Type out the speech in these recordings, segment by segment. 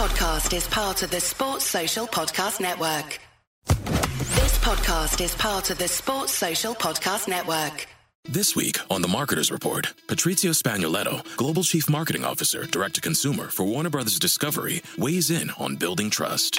Podcast is part of the Sports Social Podcast Network. This podcast is part of the Sports Social Podcast Network. This week on the Marketers Report, Patrizio Spagnoletto, Global Chief Marketing Officer, Direct to Consumer for Warner Brothers Discovery, weighs in on building trust.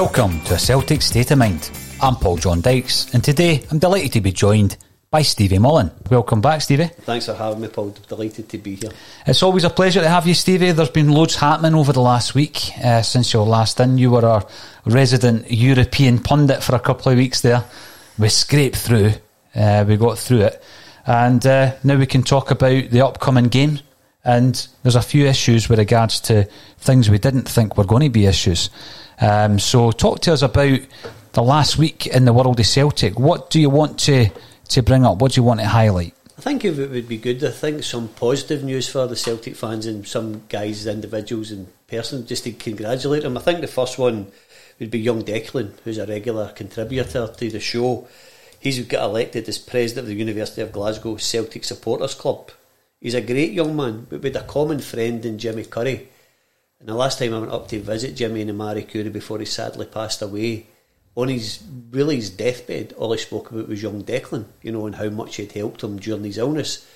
Welcome to a Celtic State of Mind. I'm Paul John Dykes, and today I'm delighted to be joined by Stevie Mullen. Welcome back, Stevie. Thanks for having me, Paul. Delighted to be here. It's always a pleasure to have you, Stevie. There's been loads happening over the last week uh, since your last in. You were our resident European pundit for a couple of weeks there. We scraped through, uh, we got through it, and uh, now we can talk about the upcoming game. And there's a few issues with regards to things we didn't think were going to be issues. Um, so, talk to us about the last week in the world of Celtic. What do you want to, to bring up? What do you want to highlight? I think if it would be good, I think some positive news for the Celtic fans and some guys, individuals, and person, just to congratulate them. I think the first one would be young Declan, who's a regular contributor to the show. He's got elected as president of the University of Glasgow Celtic Supporters Club. He's a great young man, but with a common friend in Jimmy Curry. And the last time I went up to visit Jimmy in Marie Curie before he sadly passed away, on his really his deathbed, all he spoke about was young Declan, you know, and how much he'd helped him during his illness.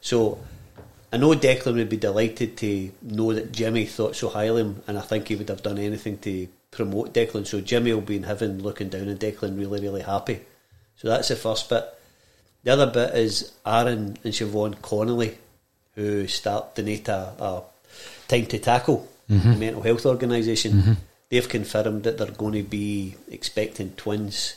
So I know Declan would be delighted to know that Jimmy thought so highly of him, and I think he would have done anything to promote Declan. So Jimmy will be in heaven looking down on Declan, really, really happy. So that's the first bit. The other bit is Aaron and Siobhan Connolly, who start donate a, a time to tackle mm-hmm. mental health organisation. Mm-hmm. They've confirmed that they're going to be expecting twins.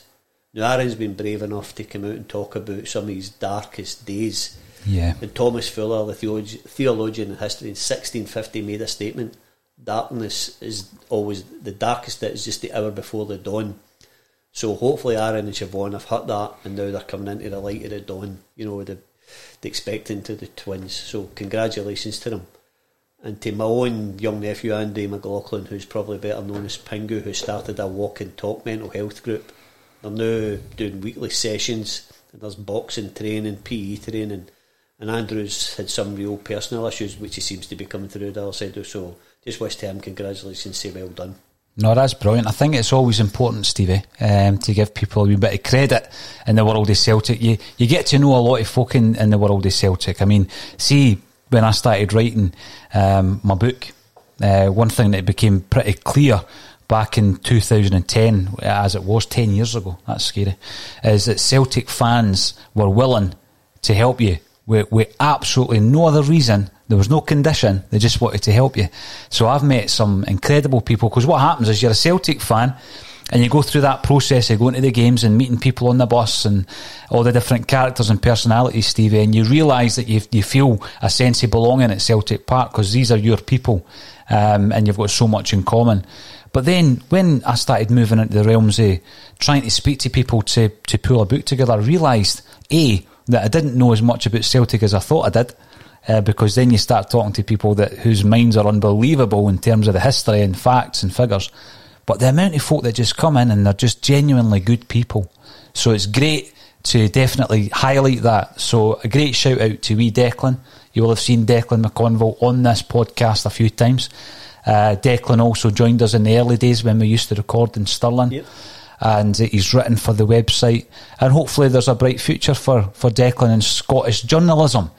Now, Aaron's been brave enough to come out and talk about some of his darkest days. Yeah. And Thomas Fuller, the theologian in history, in 1650 made a statement darkness is always the darkest it is just the hour before the dawn. So hopefully Aaron and Siobhan have heard that and now they're coming into the light of the dawn, you know, the, the expecting to the twins. So congratulations to them and to my own young nephew Andy McLaughlin, who's probably better known as Pingu, who started a walk and talk mental health group. They're now doing weekly sessions, and there's boxing training, PE training, and Andrew's had some real personal issues, which he seems to be coming through the other side of. So just wish to him congratulations, say well done. No, that's brilliant. I think it's always important, Stevie, um, to give people a wee bit of credit in the world of Celtic. You you get to know a lot of folk in, in the world of Celtic. I mean, see when I started writing um, my book, uh, one thing that became pretty clear back in 2010, as it was 10 years ago, that's scary, is that Celtic fans were willing to help you with, with absolutely no other reason. There was no condition, they just wanted to help you. So I've met some incredible people because what happens is you're a Celtic fan and you go through that process of going to the games and meeting people on the bus and all the different characters and personalities, Stevie, and you realise that you, you feel a sense of belonging at Celtic Park because these are your people um, and you've got so much in common. But then when I started moving into the realms of trying to speak to people to, to pull a book together, I realised, A, that I didn't know as much about Celtic as I thought I did. Uh, because then you start talking to people that whose minds are unbelievable in terms of the history and facts and figures. but the amount of folk that just come in and they're just genuinely good people. So it's great to definitely highlight that. So a great shout out to wee Declan. You will have seen Declan McConville on this podcast a few times. Uh, Declan also joined us in the early days when we used to record in Stirling. Yep. And he's written for the website. And hopefully, there's a bright future for, for Declan in Scottish journalism,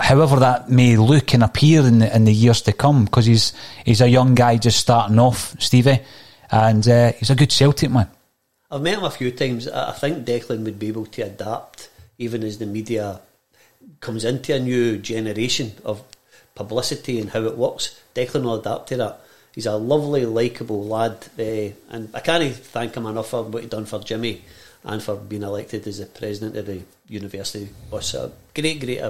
however that may look and appear in the, in the years to come, because he's, he's a young guy just starting off, Stevie, and uh, he's a good Celtic man. I've met him a few times. I think Declan would be able to adapt even as the media comes into a new generation of publicity and how it works. Declan will adapt to that. He's a lovely, likeable lad, uh, and I can't thank him enough for what he done for Jimmy and for being elected as the president of the university. Was a great, great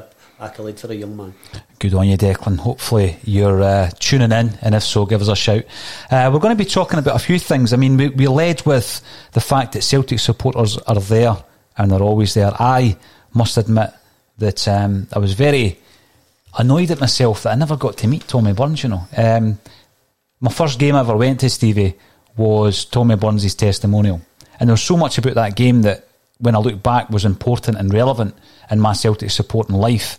accolade for a young man. Good on you, Declan. Hopefully you're uh, tuning in, and if so, give us a shout. Uh, we're going to be talking about a few things. I mean, we, we led with the fact that Celtic supporters are there, and they're always there. I must admit that um, I was very annoyed at myself that I never got to meet Tommy Burns, you know. Um, my first game I ever went to, Stevie, was Tommy Burns' testimonial. And there was so much about that game that, when I look back, was important and relevant in my Celtic supporting life.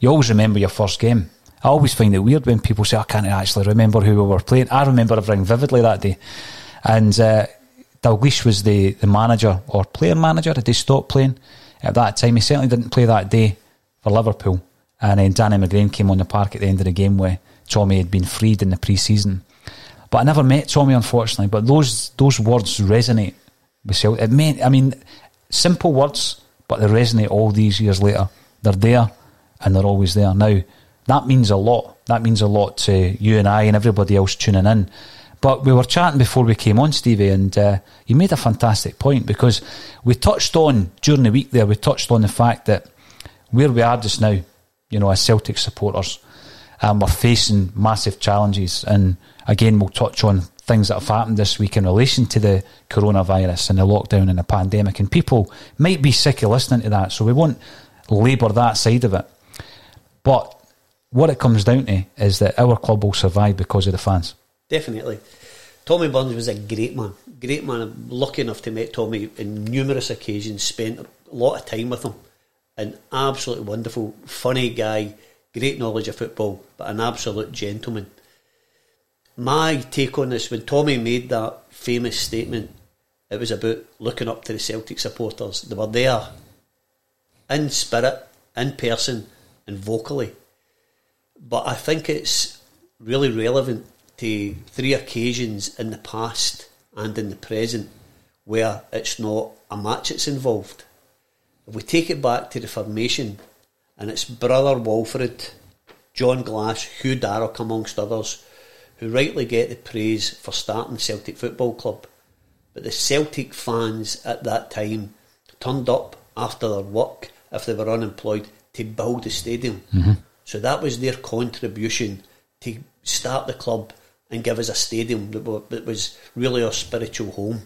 You always remember your first game. I always find it weird when people say, I can't actually remember who we were playing. I remember everything vividly that day. And uh, Dalglish was the, the manager or player manager. Did he stop playing at that time? He certainly didn't play that day for Liverpool. And then Danny McGrain came on the park at the end of the game where Tommy had been freed in the pre season. But I never met Tommy, unfortunately. But those those words resonate with Celtic. It meant, I mean, simple words, but they resonate all these years later. They're there, and they're always there. Now, that means a lot. That means a lot to you and I and everybody else tuning in. But we were chatting before we came on, Stevie, and uh, you made a fantastic point because we touched on during the week there. We touched on the fact that where we are just now, you know, as Celtic supporters, um, we're facing massive challenges. And again, we'll touch on things that have happened this week in relation to the coronavirus and the lockdown and the pandemic. And people might be sick of listening to that, so we won't labour that side of it. But what it comes down to is that our club will survive because of the fans. Definitely. Tommy Burns was a great man. Great man. I'm lucky enough to meet Tommy in numerous occasions, spent a lot of time with him. An absolutely wonderful, funny guy, great knowledge of football, but an absolute gentleman. My take on this, when Tommy made that famous statement, it was about looking up to the Celtic supporters. They were there in spirit, in person, and vocally. But I think it's really relevant to three occasions in the past and in the present where it's not a match that's involved. If we take it back to the formation, and it's brother Walfrid, John Glass, Hugh Darroch, amongst others, who rightly get the praise for starting Celtic Football Club. But the Celtic fans at that time turned up after their work, if they were unemployed, to build the stadium. Mm-hmm. So that was their contribution to start the club and give us a stadium that was really our spiritual home.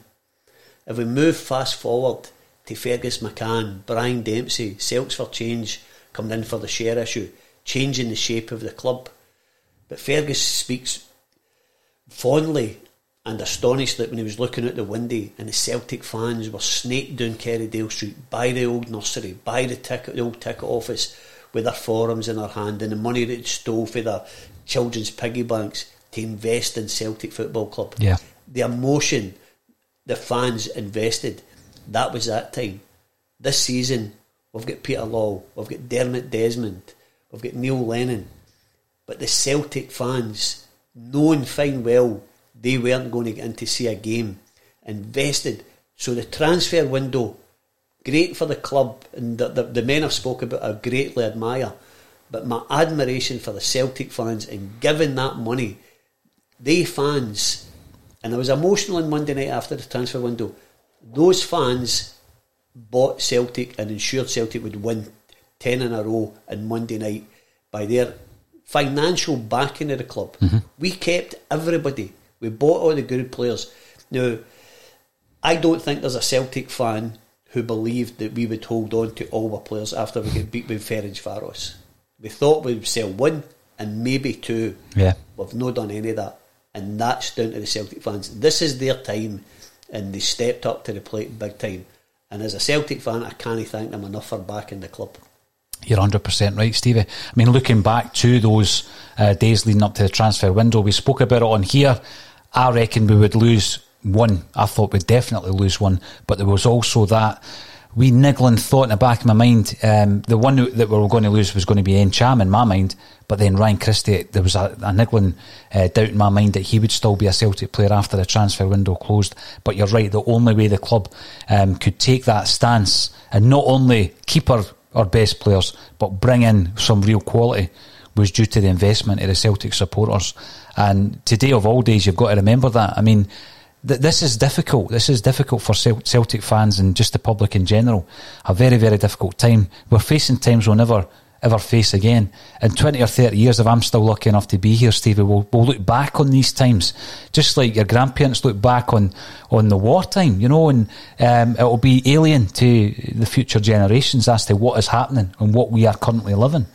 If we move fast forward to Fergus McCann, Brian Dempsey, Celts for Change coming in for the share issue, changing the shape of the club. But Fergus speaks fondly and astonished that when he was looking at the window and the Celtic fans were snaked down Kerrydale Street by the old nursery, by the ticket, the old ticket office with their forums in their hand and the money that they stole for their children's piggy banks to invest in Celtic Football Club. Yeah. The emotion the fans invested, that was that time. This season, we've got Peter Lawwell, we've got Dermot Desmond, we've got Neil Lennon. But the Celtic fans, knowing fine well they weren't going to get in to see a game, invested. So the transfer window, great for the club, and the, the, the men I've spoken about I greatly admire. But my admiration for the Celtic fans and giving that money, they fans, and I was emotional on Monday night after the transfer window. Those fans bought Celtic and ensured Celtic would win 10 in a row on Monday night by their financial backing of the club. Mm-hmm. We kept everybody. We bought all the good players. Now, I don't think there's a Celtic fan who believed that we would hold on to all our players after we get beat with Ferencvaros. We thought we'd sell one and maybe two. Yeah. We've not done any of that. and that's down to the Celtic fans. This is their time, and they stepped up to the plate big time. And as a Celtic fan, I can't thank them enough for backing the club. You're 100% right, Stevie. I mean, looking back to those uh, days leading up to the transfer window, we spoke about it on here. I reckon we would lose one. I thought we'd definitely lose one, but there was also that wee niggling thought in the back of my mind. Um, the one that we were going to lose was going to be Ntcham in my mind, but then Ryan Christie, there was a, a niggling uh, doubt in my mind that he would still be a Celtic player after the transfer window closed. But you're right, the only way the club um, could take that stance and not only keep our, our best players, but bring in some real quality was due to the investment of the Celtic supporters. And today of all days, you've got to remember that. I mean, th- this is difficult. This is difficult for Celtic fans and just the public in general. A very, very difficult time. We're facing times we'll never ever face again. In 20 or 30 years, if I'm still lucky enough to be here, Stevie, we'll, we'll look back on these times, just like your grandparents look back on, on the wartime, you know, and um, it will be alien to the future generations as to what is happening and what we are currently living.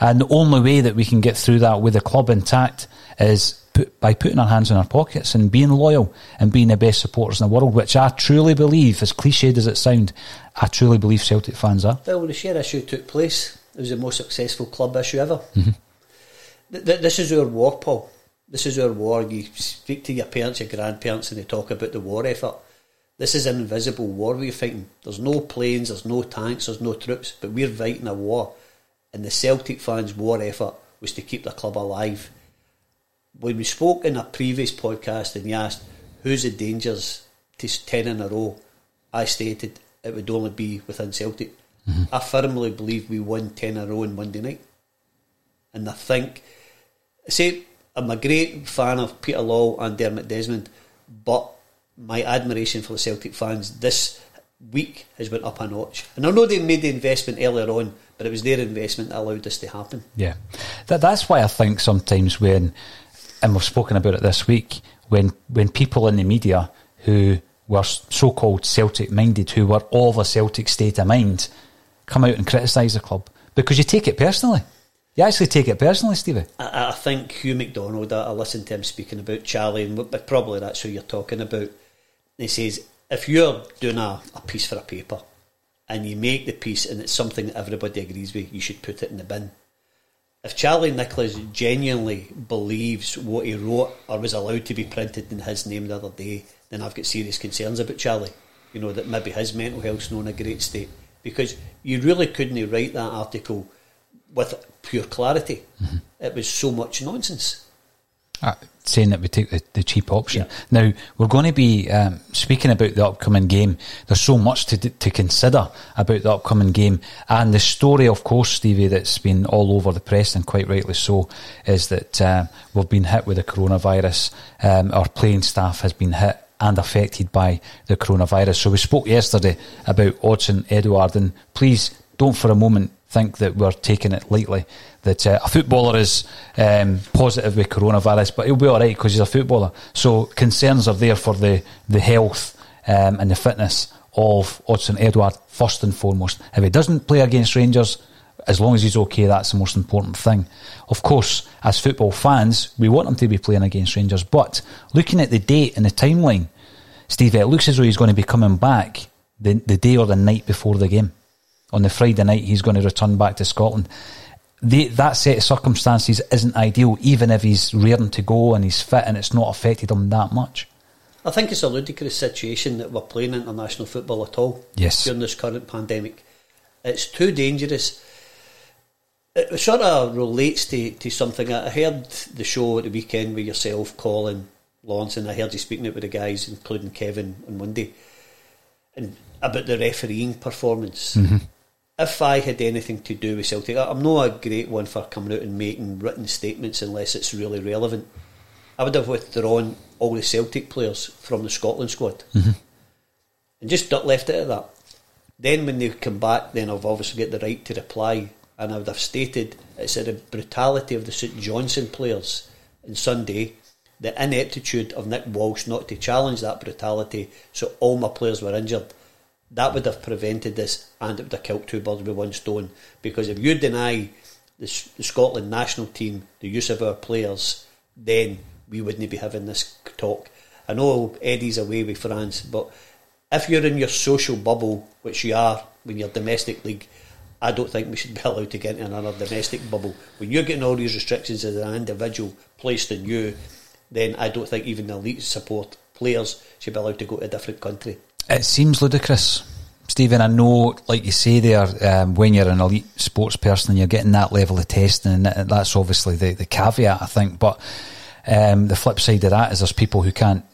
And the only way that we can get through that with the club intact is put, by putting our hands in our pockets and being loyal and being the best supporters in the world, which I truly believe, as cliched as it sounds, I truly believe Celtic fans are. Well, the share issue took place. It was the most successful club issue ever. Mm-hmm. Th- th- this is our war, Paul. This is our war. You speak to your parents, your grandparents, and they talk about the war effort. This is an invisible war we're fighting. There's no planes, there's no tanks, there's no troops, but we're fighting a war. And the Celtic fans' war effort was to keep the club alive when we spoke in a previous podcast and you asked who's the dangers to 10 in a row, I stated it would only be within Celtic. Mm-hmm. I firmly believe we won 10 in a row on Monday night. And I think, say, I'm a great fan of Peter Lawwell and Dermot Desmond, but my admiration for the Celtic fans this week has went up a notch. And I know they made the investment earlier on, but it was their investment that allowed this to happen. Yeah, that, that's why I think sometimes when and we've spoken about it this week, when when people in the media who were so-called Celtic minded, who were of a Celtic state of mind, come out and criticise the club because you take it personally. You actually take it personally, Stevie. I, I think Hugh McDonald. I, I listened to him speaking about Charlie, and but probably that's who you're talking about. He says if you're doing a, a piece for a paper and you make the piece and it's something that everybody agrees with, you should put it in the bin if Charlie Nicholas genuinely believes what he wrote or was allowed to be printed in his name the other day, then I've got serious concerns about Charlie. You know, that maybe his mental health's not in a great state. Because you really couldn't write that article with pure clarity. Mm-hmm. It was so much nonsense. Uh, saying that we take the, the cheap option. Yeah. Now, we're going to be um, speaking about the upcoming game. There's so much to, to consider about the upcoming game. And the story, of course, Stevie, that's been all over the press, and quite rightly so, is that uh, we've been hit with the coronavirus. Um, our playing staff has been hit and affected by the coronavirus. So we spoke yesterday about Odsonne Edouard, and please don't for a moment think that we're taking it lightly. That uh, a footballer is um, positive with coronavirus, but he'll be all right because he's a footballer. So concerns are there for the the health um, and the fitness of Odsonne Edouard first and foremost. If he doesn't play against Rangers, as long as he's okay, that's the most important thing. Of course, as football fans, we want him to be playing against Rangers, but looking at the date and the timeline, Steve, it looks as though he's going to be coming back the, the day or the night before the game on the Friday night he's going to return back to Scotland. The, that set of circumstances isn't ideal, even if he's rearing to go and he's fit and it's not affected him that much. I think it's a ludicrous situation that we're playing international football at all yes. during this current pandemic. It's too dangerous. It sort of relates to, to something. I heard the show at the weekend with yourself, Colin, Lawrence, and I heard you speaking it with the guys, including Kevin on Monday, and about the refereeing performance. Mm-hmm if I had anything to do with Celtic, I'm not a great one for coming out and making written statements unless it's really relevant. I would have withdrawn all the Celtic players from the Scotland squad mm-hmm. and just left it at that. Then when they come back, then I've obviously got the right to reply, and I would have stated it's the brutality of the St Johnstone players on Sunday, the ineptitude of Nick Walsh not to challenge that brutality, so all my players were injured that would have prevented this and it would have killed two birds with one stone. Because if you deny the, the Scotland national team the use of our players, then we wouldn't be having this talk. I know Eddie's away with France, but if you're in your social bubble, which you are when you're domestic league, I don't think we should be allowed to get into another domestic bubble. When you're getting all these restrictions as an individual placed on you, then I don't think even the elite support players should be allowed to go to a different country. It seems ludicrous. Stephen, I know, like you say there, um, when you're an elite sports person and you're getting that level of testing, and that's obviously the, the caveat, I think. But um, the flip side of that is there's people who can't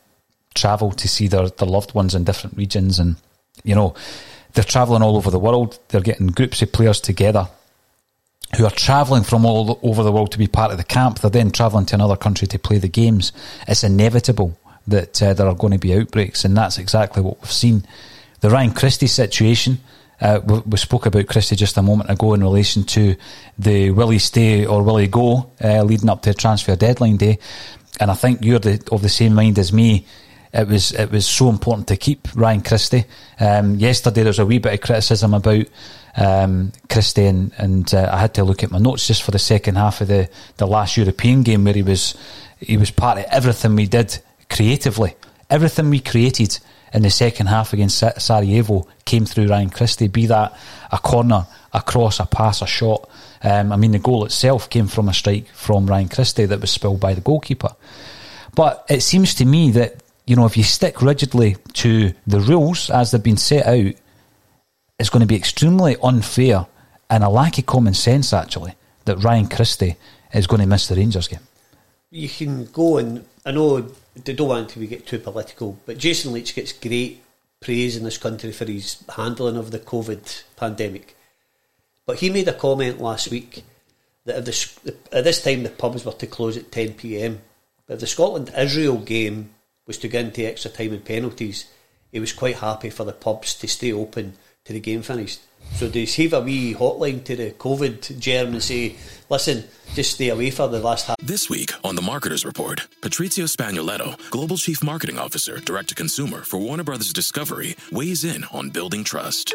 travel to see their, their loved ones in different regions, and you know they're travelling all over the world. They're getting groups of players together who are travelling from all over the world to be part of the camp. They're then travelling to another country to play the games. It's inevitable that uh, there are going to be outbreaks, and that's exactly what we've seen. The Ryan Christie situation. Uh, we, we, spoke about Christie just a moment ago in relation to the will he stay or will he go uh, leading up to transfer deadline day, and I think you're the, of the same mind as me it was it was so important to keep Ryan Christie. Um, yesterday there was a wee bit of criticism about um, Christie, and, and uh, I had to look at my notes just for the second half of the, the last European game where he was he was part of everything we did creatively, everything we created in the second half against Sarajevo came through Ryan Christie. Be that a corner, a cross, a pass, a shot. Um, I mean, the goal itself came from a strike from Ryan Christie that was spilled by the goalkeeper. But it seems to me that you know, if you stick rigidly to the rules as they've been set out, it's going to be extremely unfair and a lack of common sense, actually, that Ryan Christie is going to miss the Rangers game. You can go and I know they don't want to get too political, but Jason Leitch gets great praise in this country for his handling of the COVID pandemic. But he made a comment last week that at this time the pubs were to close at 10 pm, but the Scotland Israel game was to get into extra time and penalties, he was quite happy for the pubs to stay open to the game finished. So he have a wee hotline to the COVID germ and say, listen, just stay away for the last half? This week on the Marketers Report, Patrizio Spagnoletto, Global Chief Marketing Officer, Direct to Consumer for Warner Brothers Discovery, weighs in on building trust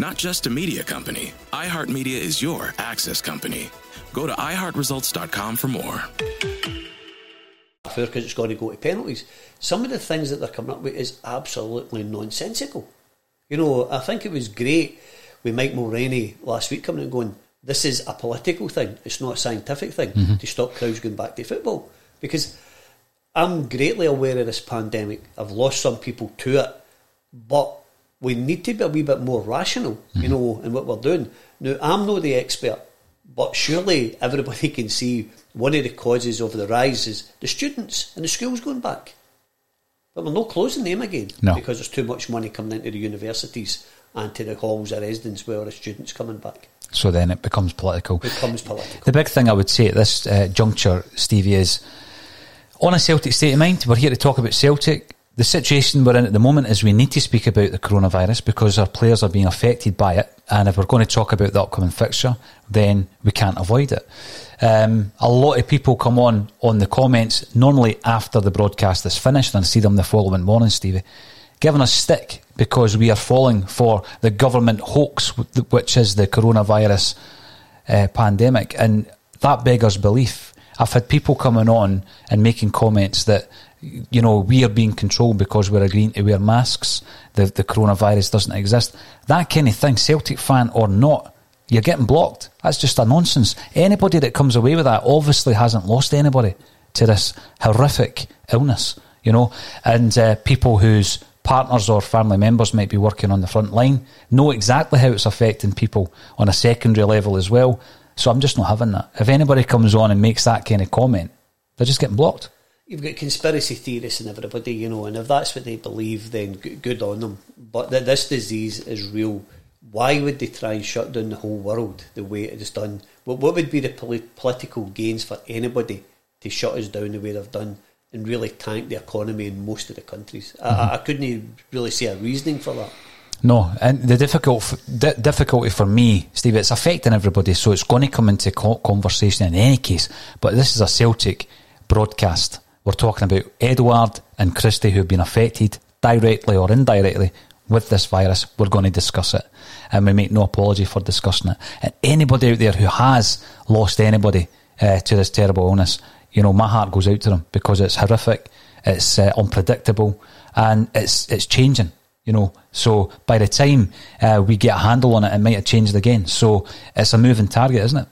Not just a media company, iHeartMedia is your access company. Go to iHeartResults.com for more. Because it's going to go to penalties. Some of the things that they're coming up with is absolutely nonsensical. You know, I think it was great with Mike Mulraney last week coming and going, this is a political thing, it's not a scientific thing mm-hmm. to stop crowds going back to football. Because I'm greatly aware of this pandemic. I've lost some people to it, but we need to be a wee bit more rational, mm-hmm. you know, in what we're doing. Now, I'm not the expert, but surely everybody can see one of the causes of the rise is the students and the schools going back. But we're not closing them again no. because there's too much money coming into the universities and to the halls of residence where the students coming back. So then it becomes political. It becomes political. The big thing I would say at this uh, juncture, Stevie, is on a Celtic state of mind. We're here to talk about Celtic the situation we're in at the moment is we need to speak about the coronavirus because our players are being affected by it. And if we're going to talk about the upcoming fixture, then we can't avoid it. Um, a lot of people come on on the comments normally after the broadcast is finished, and I see them the following morning, Stevie, giving us stick because we are falling for the government hoax, which is the coronavirus uh, pandemic, and that beggars belief. I've had people coming on and making comments that you know we are being controlled because we're agreeing to wear masks. The the coronavirus doesn't exist. That kind of thing, Celtic fan or not, you're getting blocked. That's just a nonsense. Anybody that comes away with that obviously hasn't lost anybody to this horrific illness, you know, and uh, people whose partners or family members might be working on the front line know exactly how it's affecting people on a secondary level as well. So I'm just not having that. If anybody comes on and makes that kind of comment, they're just getting blocked. You've got conspiracy theorists and everybody, you know, and if that's what they believe, then good on them. But that this disease is real. Why would they try and shut down the whole world the way it is done? What, what would be the political gains for anybody to shut us down the way they've done and really tank the economy in most of the countries? Mm-hmm. I, I couldn't really see a reasoning for that. No, and the difficult difficulty for me, Steve, it's affecting everybody, so it's going to come into conversation in any case. But this is a Celtic broadcast. We're talking about Edouard and Christie who have been affected directly or indirectly with this virus. We're going to discuss it, and we make no apology for discussing it. And anybody out there who has lost anybody uh, to this terrible illness, you know, my heart goes out to them because it's horrific, it's uh, unpredictable, and it's it's changing you know. So by the time uh, we get a handle on it, it might have changed again. So it's a moving target, isn't it?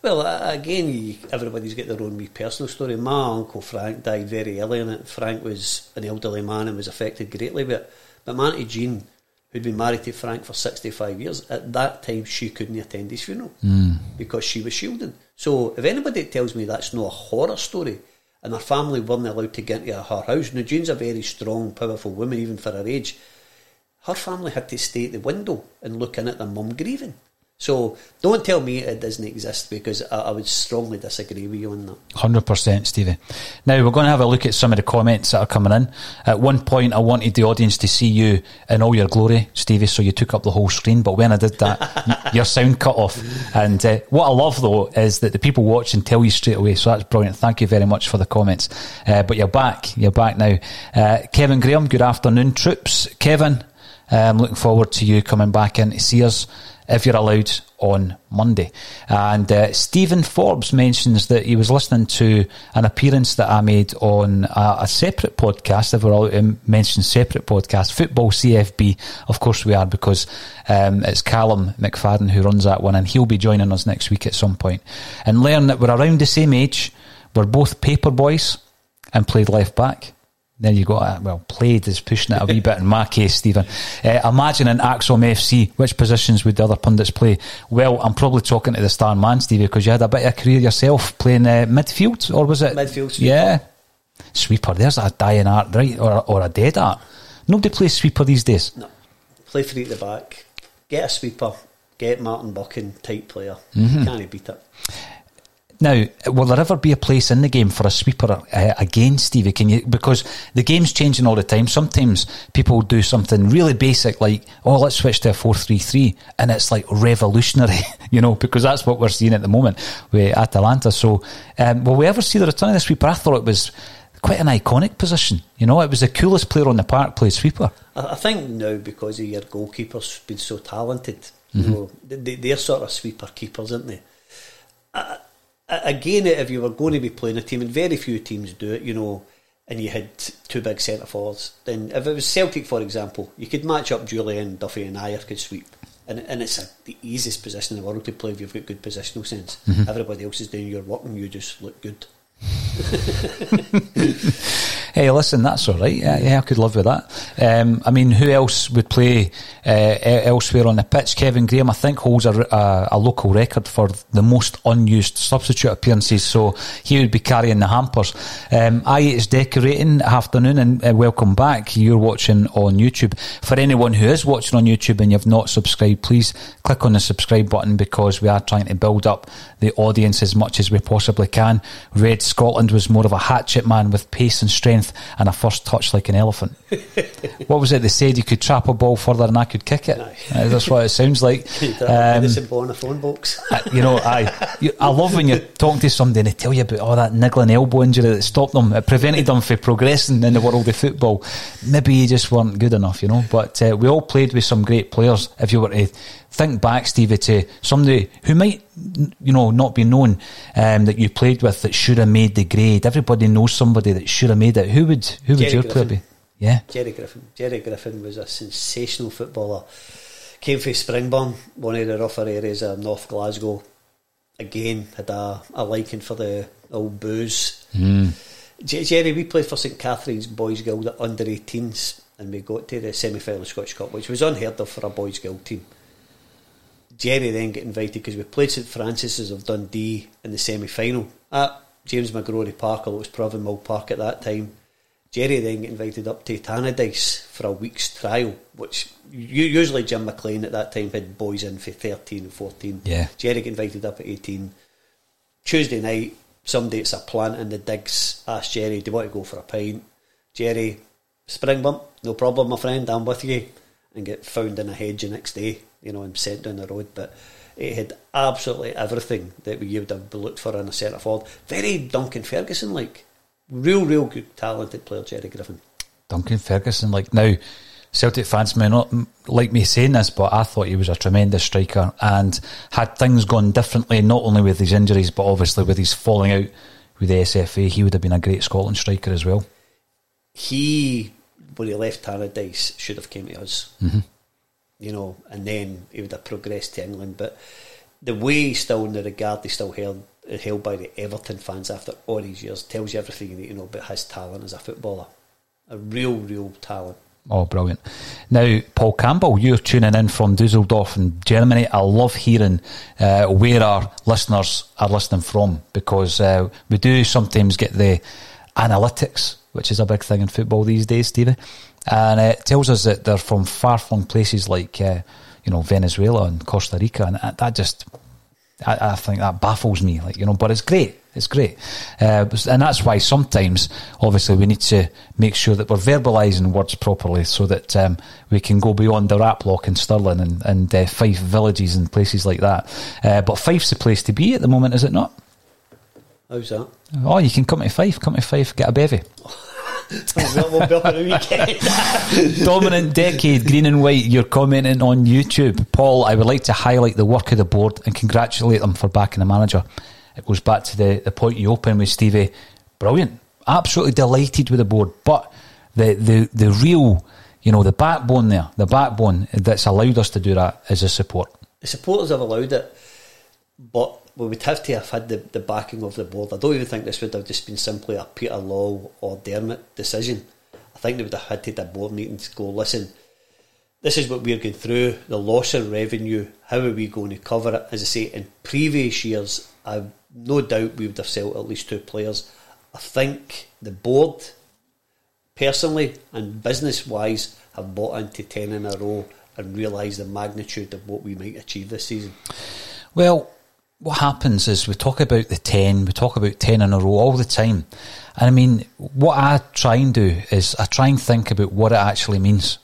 Well, again, everybody's got their own wee personal story. My uncle Frank died very early in it. Frank was an elderly man and was affected greatly by it. But my auntie Jean, who'd been married to Frank for 65 years, at that time she couldn't attend his funeral mm. because she was shielding. So if anybody tells me that's not a horror story, and her family weren't allowed to get into her house, now Jean's a very strong, powerful woman, even for her age, her family had to stay at the window and look in at their mum grieving. So don't tell me it doesn't exist because I, I, would strongly disagree with you on that. Hundred percent, Stevie. Now we're going to have a look at some of the comments that are coming in. At one point, I wanted the audience to see you in all your glory, Stevie. So you took up the whole screen. But when I did that, your sound cut off. And uh, what I love though is that the people watching tell you straight away. So that's brilliant. Thank you very much for the comments. Uh, but you're back. You're back now. Uh, Kevin Graham. Good afternoon, troops. Kevin. I'm um, looking forward to you coming back in to see us if you're allowed on Monday. And uh, Stephen Forbes mentions that he was listening to an appearance that I made on a, a separate podcast. If we're allowed to mention separate podcast, Football CFB. Of course we are because um, it's Callum McFadden who runs that one, and he'll be joining us next week at some point. And learn that we're around the same age. We're both paper boys and played left back. There you go. Uh, well, played is pushing it a wee bit in my case, Stephen. Uh, imagine in ACSOM FC, which positions would the other pundits play? Well, I'm probably talking to the star man, Stevie, because you had a bit of a career yourself playing uh, midfield, or was it? Midfield, sweeper. Yeah. Sweeper, there's a dying art, right? Or, or a dead art. Nobody plays sweeper these days. No. Play free at the back. Get a sweeper. Get Martin Buchan type player. Mm-hmm. Can't beat it. Now, will there ever be a place in the game for a sweeper uh, again, Stevie? Can you because the game's changing all the time. Sometimes people do something really basic, like oh, let's switch to a four-three-three, and it's like revolutionary, you know, because that's what we're seeing at the moment with Atalanta. So, um, will we ever see the return of the sweeper? I thought it was quite an iconic position. You know, it was the coolest player on the park played sweeper. I think now because of your goalkeepers being so talented, mm-hmm. you know, they, are sort of sweeper keepers, aren't they? I, again, if you were going to be playing a team, and very few teams do it, you know, and you had two big centre forwards, then if it was Celtic, for example, you could match up Jullien, Duffy, and Ajer could sweep. And, and it's a, the easiest position in the world to play if you've got good positional sense. Mm-hmm. Everybody else is doing your work and you just look good. hey, listen, that's all right. Yeah, yeah I could live with that. Um, I mean, who else would play uh, elsewhere on the pitch? Kevin Graham, I think, holds a, a, a, local record for the most unused substitute appearances, so he would be carrying the hampers. Um, I is decorating afternoon, and uh, welcome back. You're watching on YouTube. For anyone who is watching on YouTube and you've not subscribed, please click on the subscribe button because we are trying to build up the audience as much as we possibly can. Red Scotland was more of a hatchet man with pace and strength and a first touch like an elephant. what was it? They said you could trap a ball further than I could kick it. Aye. Uh, that's what it sounds like. um, ball in a phone box. You know, I you, I love when you're talking to somebody and they tell you about all that niggling elbow injury that stopped them, it prevented them from progressing in the world of football. Maybe you just weren't good enough, you know. But uh, we all played with some great players. If you were to think back, Stevie, to somebody who might, you know, not be known um, that you played with that should have made the grade. Everybody knows somebody that should have made it. Who would who would Jerry your player be? Yeah, Jerry Griffin. Jerry Griffin was a sensational footballer. Came from Springburn, one of the rougher areas of North Glasgow. Again, had a, a liking for the old booze. J- Jerry, we played for St Catherine's Boys Guild at under 18s, and we got to the semi final Scottish Cup, which was unheard of for a Boys Guild team. Jerry then got invited because we played St Francis's of Dundee in the semi final at James McGrory Park, although it was Provanmill Park at that time. Jerry then got invited up to Tannadice for a week's trial, which usually Jim McLean at that time had boys in for 13 and 14. Yeah. Jerry got invited up at 18. Tuesday night, somebody that's a plant in the digs asked Jerry, Do you want to go for a pint? Jerry, Springburn, no problem, my friend, I'm with you. And get found in a hedge the next day, you know, and sent down the road. But it had absolutely everything that we would have looked for in a centre forward. Very Duncan Ferguson like. Real, real good, talented player, Jerry Griffin. Duncan Ferguson. Like now, Celtic fans may not like me saying this, but I thought he was a tremendous striker. And had things gone differently, not only with his injuries, but obviously with his falling out with the SFA, he would have been a great Scotland striker as well. He, when he left Tannadice, should have came to us. Mm-hmm. You know, and then he would have progressed to England. But the way he's still in the regard he's still held held by the Everton fans after all these years tells you everything you need to know about his talent as a footballer. A real, real talent. Oh, brilliant. Now, Paul Campbell, you're tuning in from Dusseldorf in Germany. I love hearing uh, where our listeners are listening from because uh, we do sometimes get the analytics, which is a big thing in football these days, Stevie. And it tells us that they're from far flung places like, uh, you know, Venezuela and Costa Rica. And that- that just, I, I think that baffles me, like you know. But it's great, it's great, uh, and that's why sometimes, obviously, we need to make sure that we're verbalising words properly, so that um, we can go beyond the Raploch and Stirling and, and uh, Fife villages and places like that. Uh, but Fife's the place to be at the moment, is it not? How's that? Oh, you can come to Fife, come to Fife, get a bevy. we'll be up at the weekend. Dominant decade, green and white. You're commenting on YouTube. Paul, I would like to highlight the work of the board and congratulate them for backing the manager. It goes back to the, the point you opened with Stevie. Brilliant. Absolutely delighted with the board. But the, the, the real, you know, the backbone there, the backbone that's allowed us to do that is the support. the supporters have allowed it, but we would have to have had the, the backing of the board. I don't even think this would have just been simply a Peter Lawwell or Dermot decision. I think they would have had to have a board meeting to go, listen, this is what we're going through, the loss of revenue, how are we going to cover it? As I say, in previous years, I've no doubt we would have sold at least two players. I think the board, personally and business wise, have bought into 10 in a row and realised the magnitude of what we might achieve this season. Well, what happens is we talk about the 10, we talk about 10 in a row all the time. And I mean, what I try and do is I try and think about what it actually means.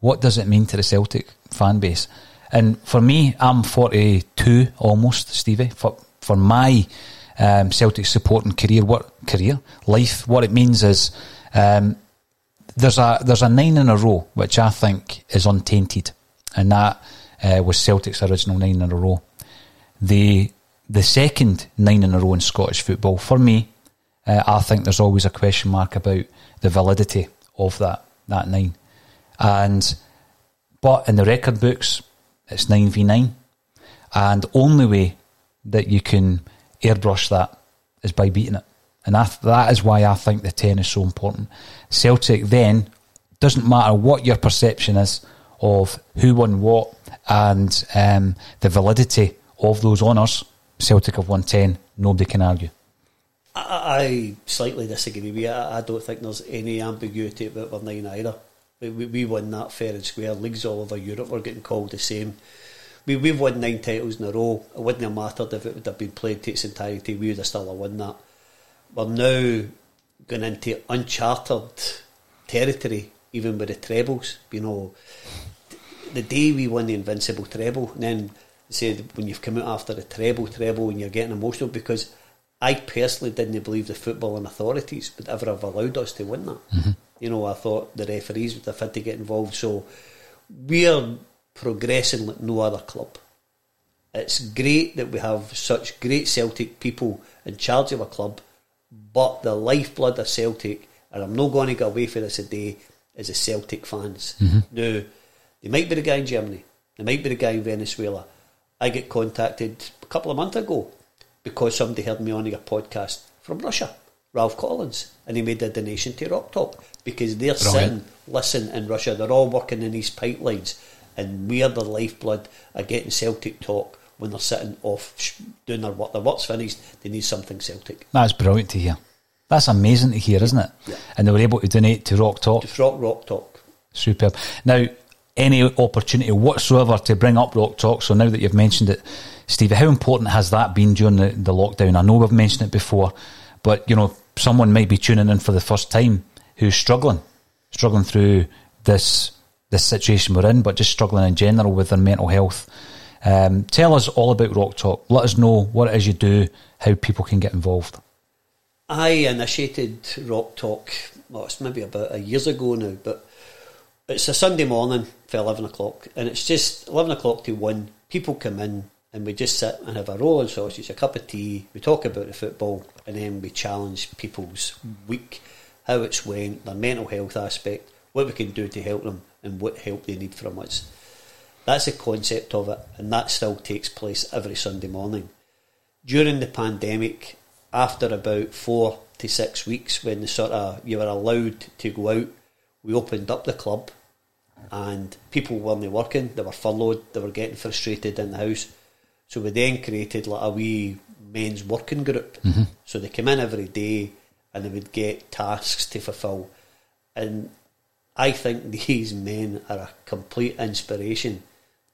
What does it mean to the Celtic fan base? And for me, I'm 42 almost, Stevie. For, for my um, Celtic supporting career, what career, life, what it means is um, there's a there's a nine in a row which I think is untainted, and that uh, was Celtic's original nine in a row. The the second nine in a row in Scottish football for me, uh, I think there's always a question mark about the validity of that that nine, and but in the record books it's nine v nine, and only way that you can airbrush that is by beating it. And that, that is why I think the 10 is so important. Celtic then, doesn't matter what your perception is of who won what and um, the validity of those honours, Celtic have won 10, nobody can argue. I, I slightly disagree with you. I, I don't think there's any ambiguity about our nine either. We, we, we won that fair and square. Leagues all over Europe were getting called the same. We, we've won nine titles in a row. It wouldn't have mattered if it would have been played to its entirety. We would have still have won that. We're now going into uncharted territory even with the trebles. You know, the day we won the invincible treble, then said when you've come out after the treble, treble, and you're getting emotional because I personally didn't believe the footballing authorities would ever have allowed us to win that. Mm-hmm. You know, I thought the referees would have had to get involved. So we're progressing like no other club. It's great that we have such great Celtic people in charge of a club, but the lifeblood of Celtic, and I'm not going to get away from this today, is the Celtic fans. Mm-hmm. Now, they might be the guy in Germany, they might be the guy in Venezuela. I get contacted a couple of months ago because somebody heard me on a podcast from Russia, Ralph Collins, and he made a donation to Rock Talk because they're Brilliant. sitting, listen in Russia, they're all working in these pipelines, and we're the lifeblood of getting Celtic talk when they're sitting off doing their work. Their work's finished, they need something Celtic. That's brilliant to hear. That's amazing to hear, isn't it? Yeah. And they were able to donate to Rock Talk. To Rock Rock Talk. Superb. Now, any opportunity whatsoever to bring up Rock Talk. So now that you've mentioned it, Stevie, how important has that been during the, the lockdown? I know we've mentioned it before, but you know, someone might be tuning in for the first time who's struggling, struggling through this this situation we're in, but just struggling in general with their mental health. Um, tell us all about Rock Talk. Let us know what it is you do, how people can get involved. I initiated Rock Talk, well, it's maybe about a years ago now, but it's a Sunday morning for 11 o'clock, and it's just 11 o'clock to 1. People come in, and we just sit and have a roll and sausage, a cup of tea, we talk about the football, and then we challenge people's week, how it's went, their mental health aspect, what we can do to help them, and what help they need from us. That's the concept of it, and that still takes place every Sunday morning. During the pandemic, after about four to six weeks, when the sort of you were allowed to go out, we opened up the club and people weren't working, they were furloughed, they were getting frustrated in the house. So we then created like a wee men's working group. Mm-hmm. So they come in every day and they would get tasks to fulfil. And I think these men are a complete inspiration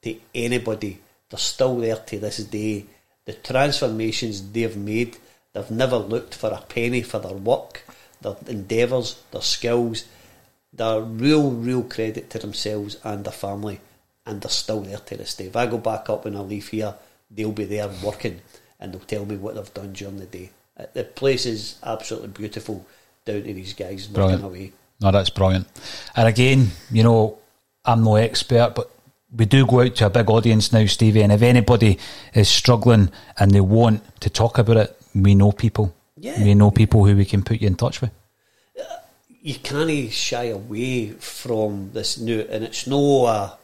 to anybody. They're still there to this day. The transformations they've made, they've never looked for a penny for their work, their endeavours, their skills they're real, real credit to themselves and their family, and they're still there to this day. If I go back up when I leave here, they'll be there working, and they'll tell me what they've done during the day. Uh, the place is absolutely beautiful down to these guys working away. No, that's brilliant. And again, you know, I'm no expert, but we do go out to a big audience now, Stevie. And if anybody is struggling and they want to talk about it, we know people. Yeah. We know people who we can put you in touch with you can't shy away from this new, and it's no a,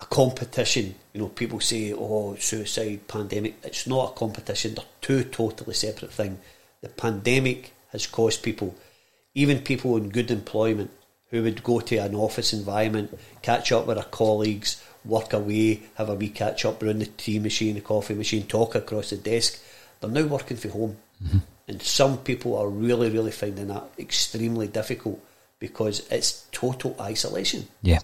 a competition. You know, people say, "Oh, suicide, pandemic." It's not a competition. They're two totally separate things. The pandemic has caused people, even people in good employment, who would go to an office environment, catch up with their colleagues, work away, have a wee catch up around the tea machine, the coffee machine, talk across the desk. They're now working from home. Mm-hmm. And some people are really, really finding that extremely difficult because it's total isolation. Yeah.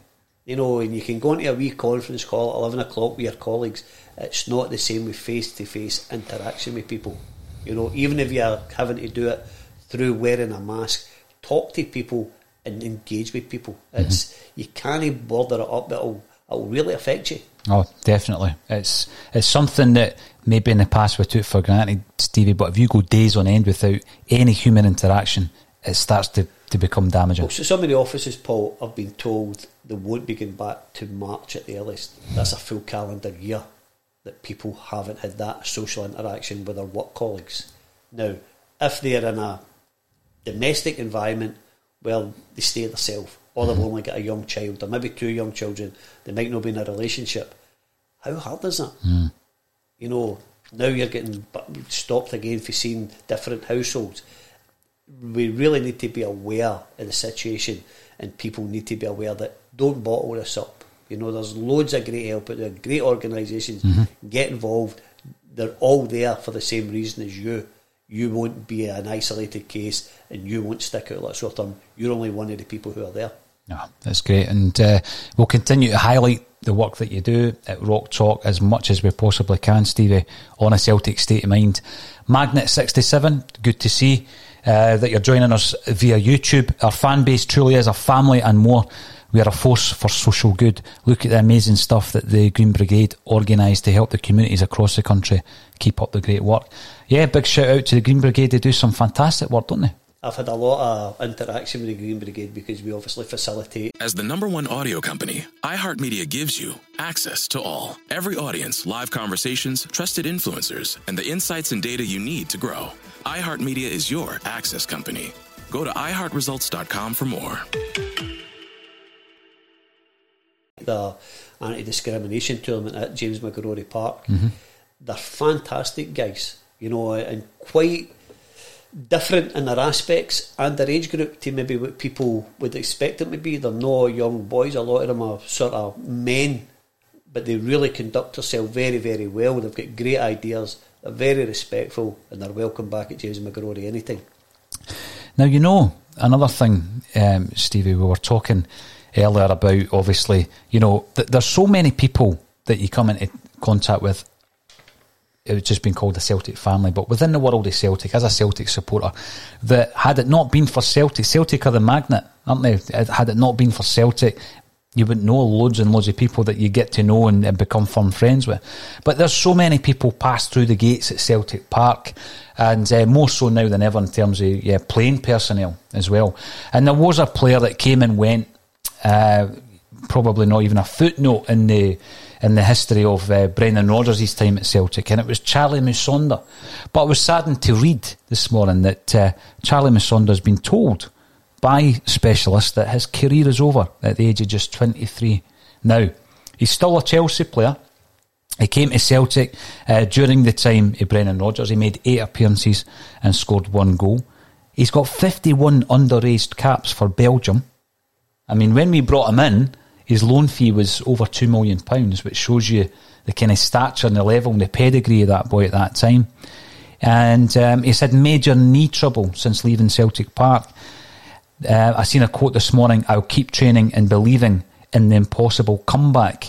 You know, and you can go into a wee conference call at 11 o'clock with your colleagues. It's not the same with face to face interaction with people. You know, even if you're having to do it through wearing a mask, talk to people and engage with people. It's mm-hmm. you can't border it up. It'll it'll really affect you. Oh, definitely. It's it's something that maybe in the past we took for granted, Stevie. But if you go days on end without any human interaction, it starts to, to become damaging. Well, so some of the offices, Paul, have been told they won't begin back to March at the earliest. That's a full calendar year that people haven't had that social interaction with their work colleagues. Now, if they're in a domestic environment, well, they stay themselves, or they've only got a young child, or maybe two young children, they might not be in a relationship. How hard is that? Mm. You know, now you're getting stopped again for seeing different households. We really need to be aware of the situation, and people need to be aware that don't bottle this up. You know, there's loads of great help out there, great organisations. Mm-hmm. Get involved. They're all there for the same reason as you you won't be an isolated case and you won't stick out like short term. You're only one of the people who are there. No, that's great. And uh, we'll continue to highlight the work that you do at Rock Talk as much as we possibly can, Stevie, on a Celtic state of mind. Magnet 67, good to see. uh, that you're joining us via YouTube. Our fan base truly is a family and more. We are a force for social good. Look at the amazing stuff that the Green Brigade organised to help the communities across the country. Keep up the great work. Yeah, big shout out to the Green Brigade. They do some fantastic work, don't they? I've had a lot of interaction with the Green Brigade because we obviously facilitate. As the number one audio company, iHeartMedia gives you access to all. Every audience, live conversations, trusted influencers, and the insights and data you need to grow. iHeartMedia is your access company. Go to iHeartResults.com for more. The anti discrimination tournament at James McGrory Park. Mm-hmm. They're fantastic guys, you know, and quite different in their aspects and their age group to maybe what people would expect them to be. They're no young boys, a lot of them are sort of men, but they really conduct themselves very, very well. They've got great ideas, they're very respectful, and they're welcome back at James McGrory anything. Now, you know, another thing, um, Stevie, we were talking earlier about obviously, you know, th- there's so many people that you come into contact with it's just been called the Celtic family, but within the world of Celtic, as a Celtic supporter, that had it not been for Celtic, Celtic are the magnet, aren't they? Had it not been for Celtic, you wouldn't know loads and loads of people that you get to know and, and become firm friends with. But there's so many people pass through the gates at Celtic Park, and uh, more so now than ever in terms of yeah, playing personnel as well. And there was a player that came and went, uh, probably not even a footnote in the in the history of uh, Brendan Rodgers' time at Celtic, and it was Charlie Musonda. But I was saddened to read this morning that uh, Charlie Musonda has been told by specialists that his career is over at the age of just 23. Now, he's still a Chelsea player. He came to Celtic uh, during the time of Brendan Rodgers. He made eight appearances and scored one goal. He's got 51 underaged caps for Belgium. I mean, when we brought him in, his loan fee was over £2 million, which shows you the kind of stature and the level and the pedigree of that boy at that time. And um, he's had major knee trouble since leaving Celtic Park. Uh, I seen a quote this morning I'll keep training and believing in the impossible comeback.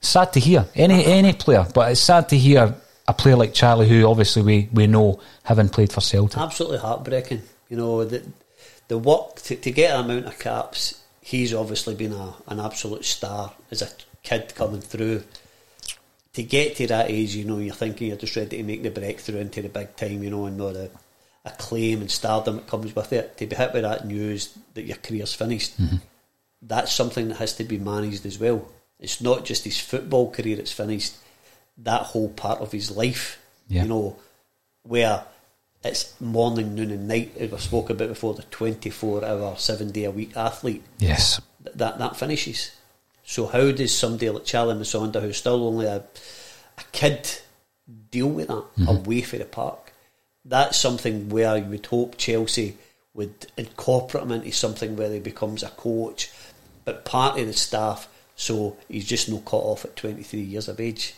Sad to hear. Any any player, but it's sad to hear a player like Charlie, who obviously we, we know having played for Celtic. Absolutely heartbreaking. You know, the, the work to, to get an amount of caps he's obviously been a, an absolute star as a kid coming through. To get to that age, you know, you're thinking you're just ready to make the breakthrough into the big time, you know, and all the acclaim and stardom that comes with it. To be hit with that news that your career's finished, mm-hmm. that's something that has to be managed as well. It's not just his football career that's finished, that whole part of his life, yeah. you know, where it's morning, noon, and night. As we spoke about before, the twenty-four hour, seven day a week athlete. Yes, that that finishes. So how does somebody like Charlie Musonda, who's still only a, a kid, deal with that mm-hmm. away from the park? That's something where you would hope Chelsea would incorporate him into something where he becomes a coach, but part of the staff. So he's just no cut off at 23 years of age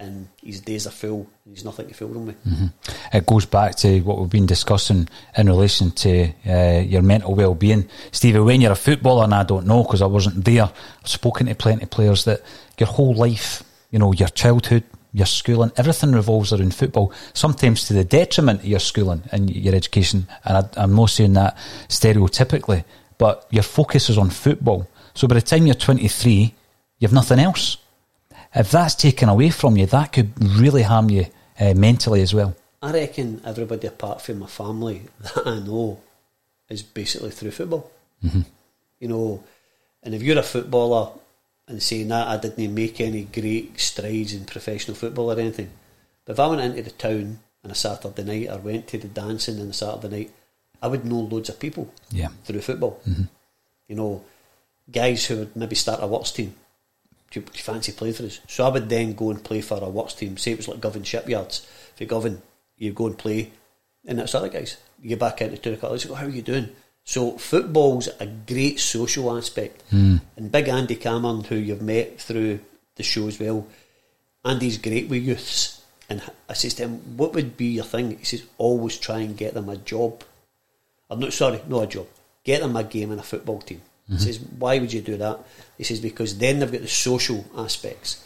and his days are full. He's nothing to fill them with. Mm-hmm. It goes back to what we've been discussing in relation to uh, your mental well-being, Stevie. When you're a footballer, and I don't know because I wasn't there, I've spoken to plenty of players that your whole life, you know, your childhood, your schooling, everything revolves around football. Sometimes to the detriment of your schooling and your education. And I, I'm not saying that stereotypically, but your focus is on football. So by the time you're 23, you've nothing else if that's taken away from you, that could really harm you uh, mentally as well. I reckon everybody apart from my family that I know is basically through football. Mm-hmm. You know, and if you're a footballer and saying that I didn't make any great strides in professional football or anything, but if I went into the town on a Saturday night or went to the dancing on a Saturday night, I would know loads of people yeah. through football. Mm-hmm. You know, guys who would maybe start a works team do you, do you fancy playing for us? So I would then go and play for a works team. Say it was like Govan Shipyards. For Govan, you go and play, and that's other guys. You get back into two o'clock. Go, how are you doing? So football's a great social aspect. Mm. And Big Andy Cameron, who you've met through the show as well, Andy's great with youths. And I says to him, what would be your thing? He says, always try and get them a job. I'm not sorry, not a job. Get them a game in a football team. Mm-hmm. He says, why would you do that? He says, because then they've got the social aspects.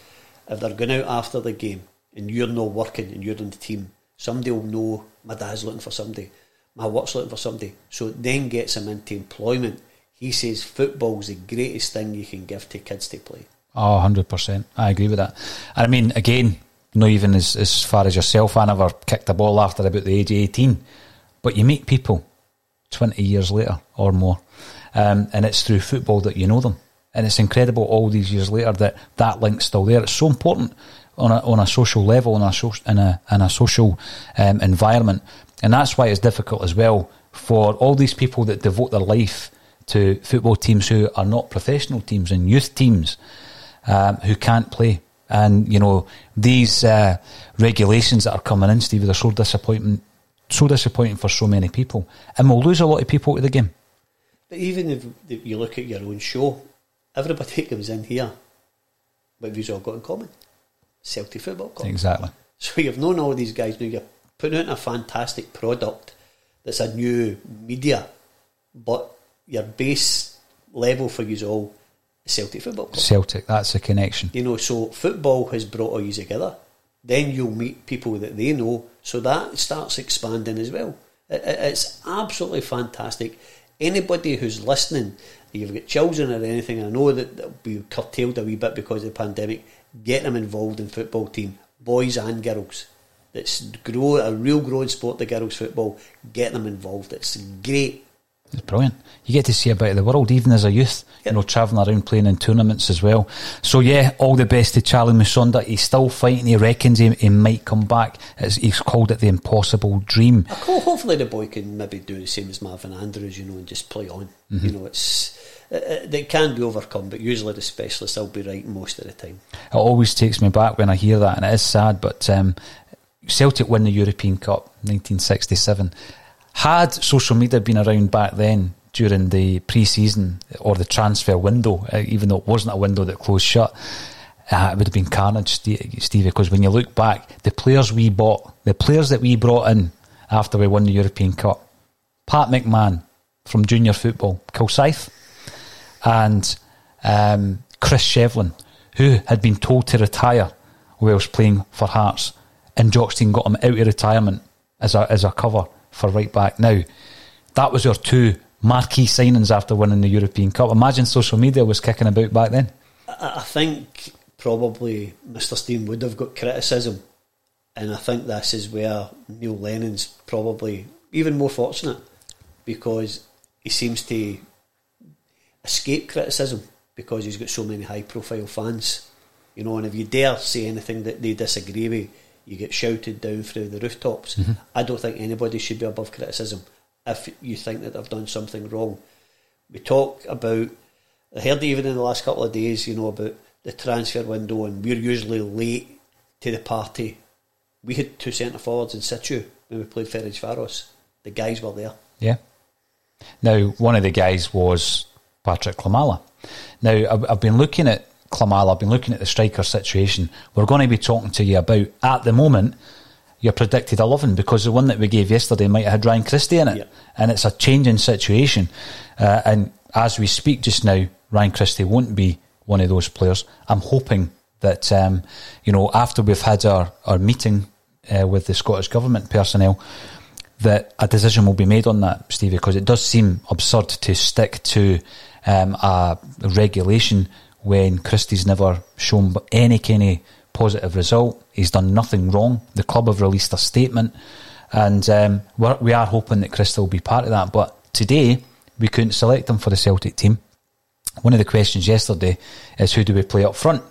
If they're going out after the game and you're not working and you're on the team, somebody will know my dad's looking for somebody. my work's looking for somebody. So it then gets him into employment. He says football's the greatest thing you can give to kids to play. Oh, 100%. I agree with that. And I mean, again, not even as, as far as yourself, I never kicked a ball after about the age of 18. But you meet people 20 years later or more. Um, and it's through football that you know them. And it's incredible all these years later that that link's still there. It's so important on a, on a social level, on a, so, in a, in a social um, environment. And that's why it's difficult as well for all these people that devote their life to football teams who are not professional teams and youth teams um, who can't play. And you know these uh, regulations that are coming in, Stevie, they're so disappointing, so disappointing for so many people, and we'll lose a lot of people to the game. Even if you look at your own show, everybody comes in here, what we've all got in common: Celtic Football Club. Exactly. So you've known all these guys now. You're putting out a fantastic product that's a new media, but your base level for you all Celtic Football Club. Celtic, that's a connection. You know, so football has brought all you together. Then you'll meet people that they know, so that starts expanding as well. it's absolutely fantastic. Anybody who's listening, you've got children or anything, I know that they'll be curtailed a wee bit because of the pandemic. Get them involved in football team, boys and girls. It's grow a real growing sport, the girls' football. Get them involved. It's great it's brilliant. You get to see a bit of the world, even as a youth, yep. you know, travelling around playing in tournaments as well. So, yeah, all the best to Charlie Musonda. He's still fighting. He reckons he, he might come back. It's, he's called it the impossible dream. Hopefully, the boy can maybe do the same as Marvin Andrews, you know, and just play on. Mm-hmm. You know, it's. It, it can be overcome, but usually the specialists will be right most of the time. It always takes me back when I hear that, and it is sad. But um, Celtic win the European Cup, 1967 had social media been around back then during the pre-season or the transfer window, uh, even though it wasn't a window that closed shut, uh, it would have been carnage, Stevie. Because when you look back, the players we bought, the players that we brought in after we won the European Cup, Pat McMahon from junior football, Kilsyth, and um, Chris Shevlane, who had been told to retire whilst playing for Hearts, and Jock Stein got him out of retirement as a as a cover for right back. Now, that was your two marquee signings after winning the European Cup. Imagine social media was kicking about back then. I think probably Mr. Stein would have got criticism, and I think this is where Neil Lennon's probably even more fortunate because he seems to escape criticism because he's got so many high profile fans. You know, and if you dare say anything that they disagree with, you get shouted down through the rooftops. Mm-hmm. I don't think anybody should be above criticism if you think that they've done something wrong. We talk about, I heard even in the last couple of days, you know, about the transfer window, and we're usually late to the party. We had two centre forwards in situ when we played Ferencváros. The guys were there. Yeah. Now, one of the guys was Patrick Klimala. Now, I've been looking at Klimala, I've been looking at the striker situation. We're going to be talking to you about, at the moment, your predicted 11 because the one that we gave yesterday might have had Ryan Christie in it. Yeah. And it's a changing situation. Uh, and as we speak just now, Ryan Christie won't be one of those players. I'm hoping that, um, you know, after we've had our, our meeting uh, with the Scottish Government personnel, that a decision will be made on that, Stevie, because it does seem absurd to stick to um, a regulation when Christie's never shown any kind of positive result. He's done nothing wrong. The club have released a statement, and um, we're, we are hoping that Christie will be part of that. But today, we couldn't select him for the Celtic team. One of the questions yesterday is who do we play up front?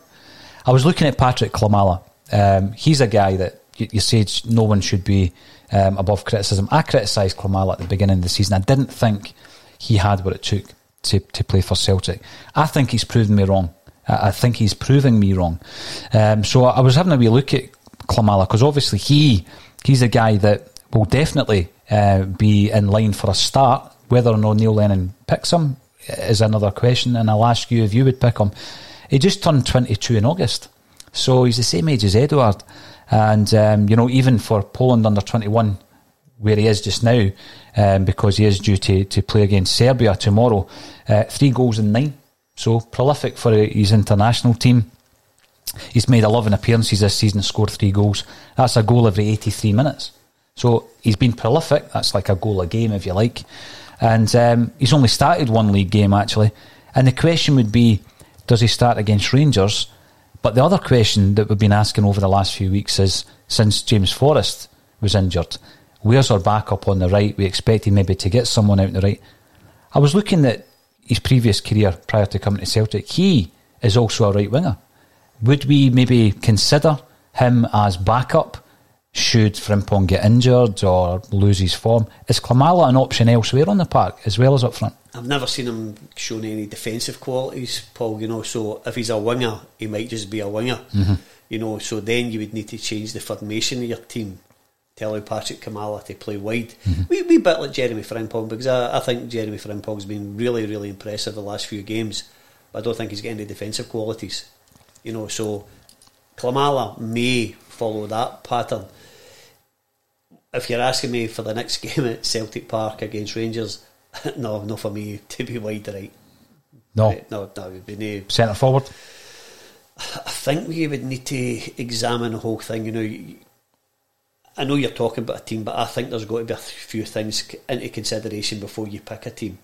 I was looking at Patrick Klimala. Um, he's a guy that you, you said no one should be um, above criticism. I criticised Klimala at the beginning of the season. I didn't think he had what it took to, to play for Celtic. I think he's proven me wrong. I, I think he's proving me wrong. Um, so I was having a wee look at Klimala because obviously he he's a guy that will definitely uh, be in line for a start. Whether or not Neil Lennon picks him is another question, and I'll ask you if you would pick him. He just turned 22 in August, so he's the same age as Edouard. And, um, you know, even for Poland under 21, where he is just now, um, because he is due to, to play against Serbia tomorrow. Uh, three goals in nine, so prolific for his international team. He's made 11 appearances this season, scored three goals. That's a goal every 83 minutes. So he's been prolific. That's like a goal a game, if you like. And um, he's only started one league game, actually. And the question would be does he start against Rangers? But the other question that we've been asking over the last few weeks is since James Forrest was injured, where's our backup on the right? We expected maybe to get someone out on the right. I was looking at his previous career prior to coming to Celtic. He is also a right winger. Would we maybe consider him as backup should Frimpong get injured or lose his form? Is Klimala an option elsewhere on the park as well as up front? I've never seen him shown any defensive qualities, Paul. You know, so if he's a winger, he might just be a winger. Mm-hmm. You know, so then you would need to change the formation of your team allow Patrick Klimala to play wide. Mm-hmm. We we bit like Jeremy Frimpong because I, I think Jeremy Frimpong's been really really impressive the last few games, but I don't think he's getting the defensive qualities. You know, so Klimala may follow that pattern. If you're asking me for the next game at Celtic Park against Rangers, no, no for me to be wide right. No. Right, no, that would be no. Centre forward? I think we would need to examine the whole thing. You know, I know you're talking about a team, but I think there's got to be a few things into consideration before you pick a team.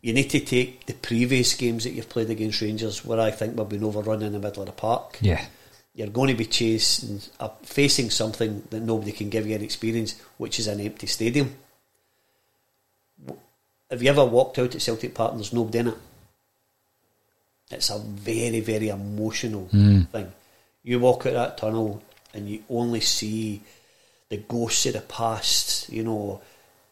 You need to take the previous games that you've played against Rangers, where I think we've been overrun in the middle of the park. Yeah. You're going to be chasing, uh, facing something that nobody can give you an experience, which is an empty stadium. Have you ever walked out at Celtic Park and there's nobody in it? It's a very, very emotional thing. You walk out that tunnel and you only see the ghosts of the past. You know,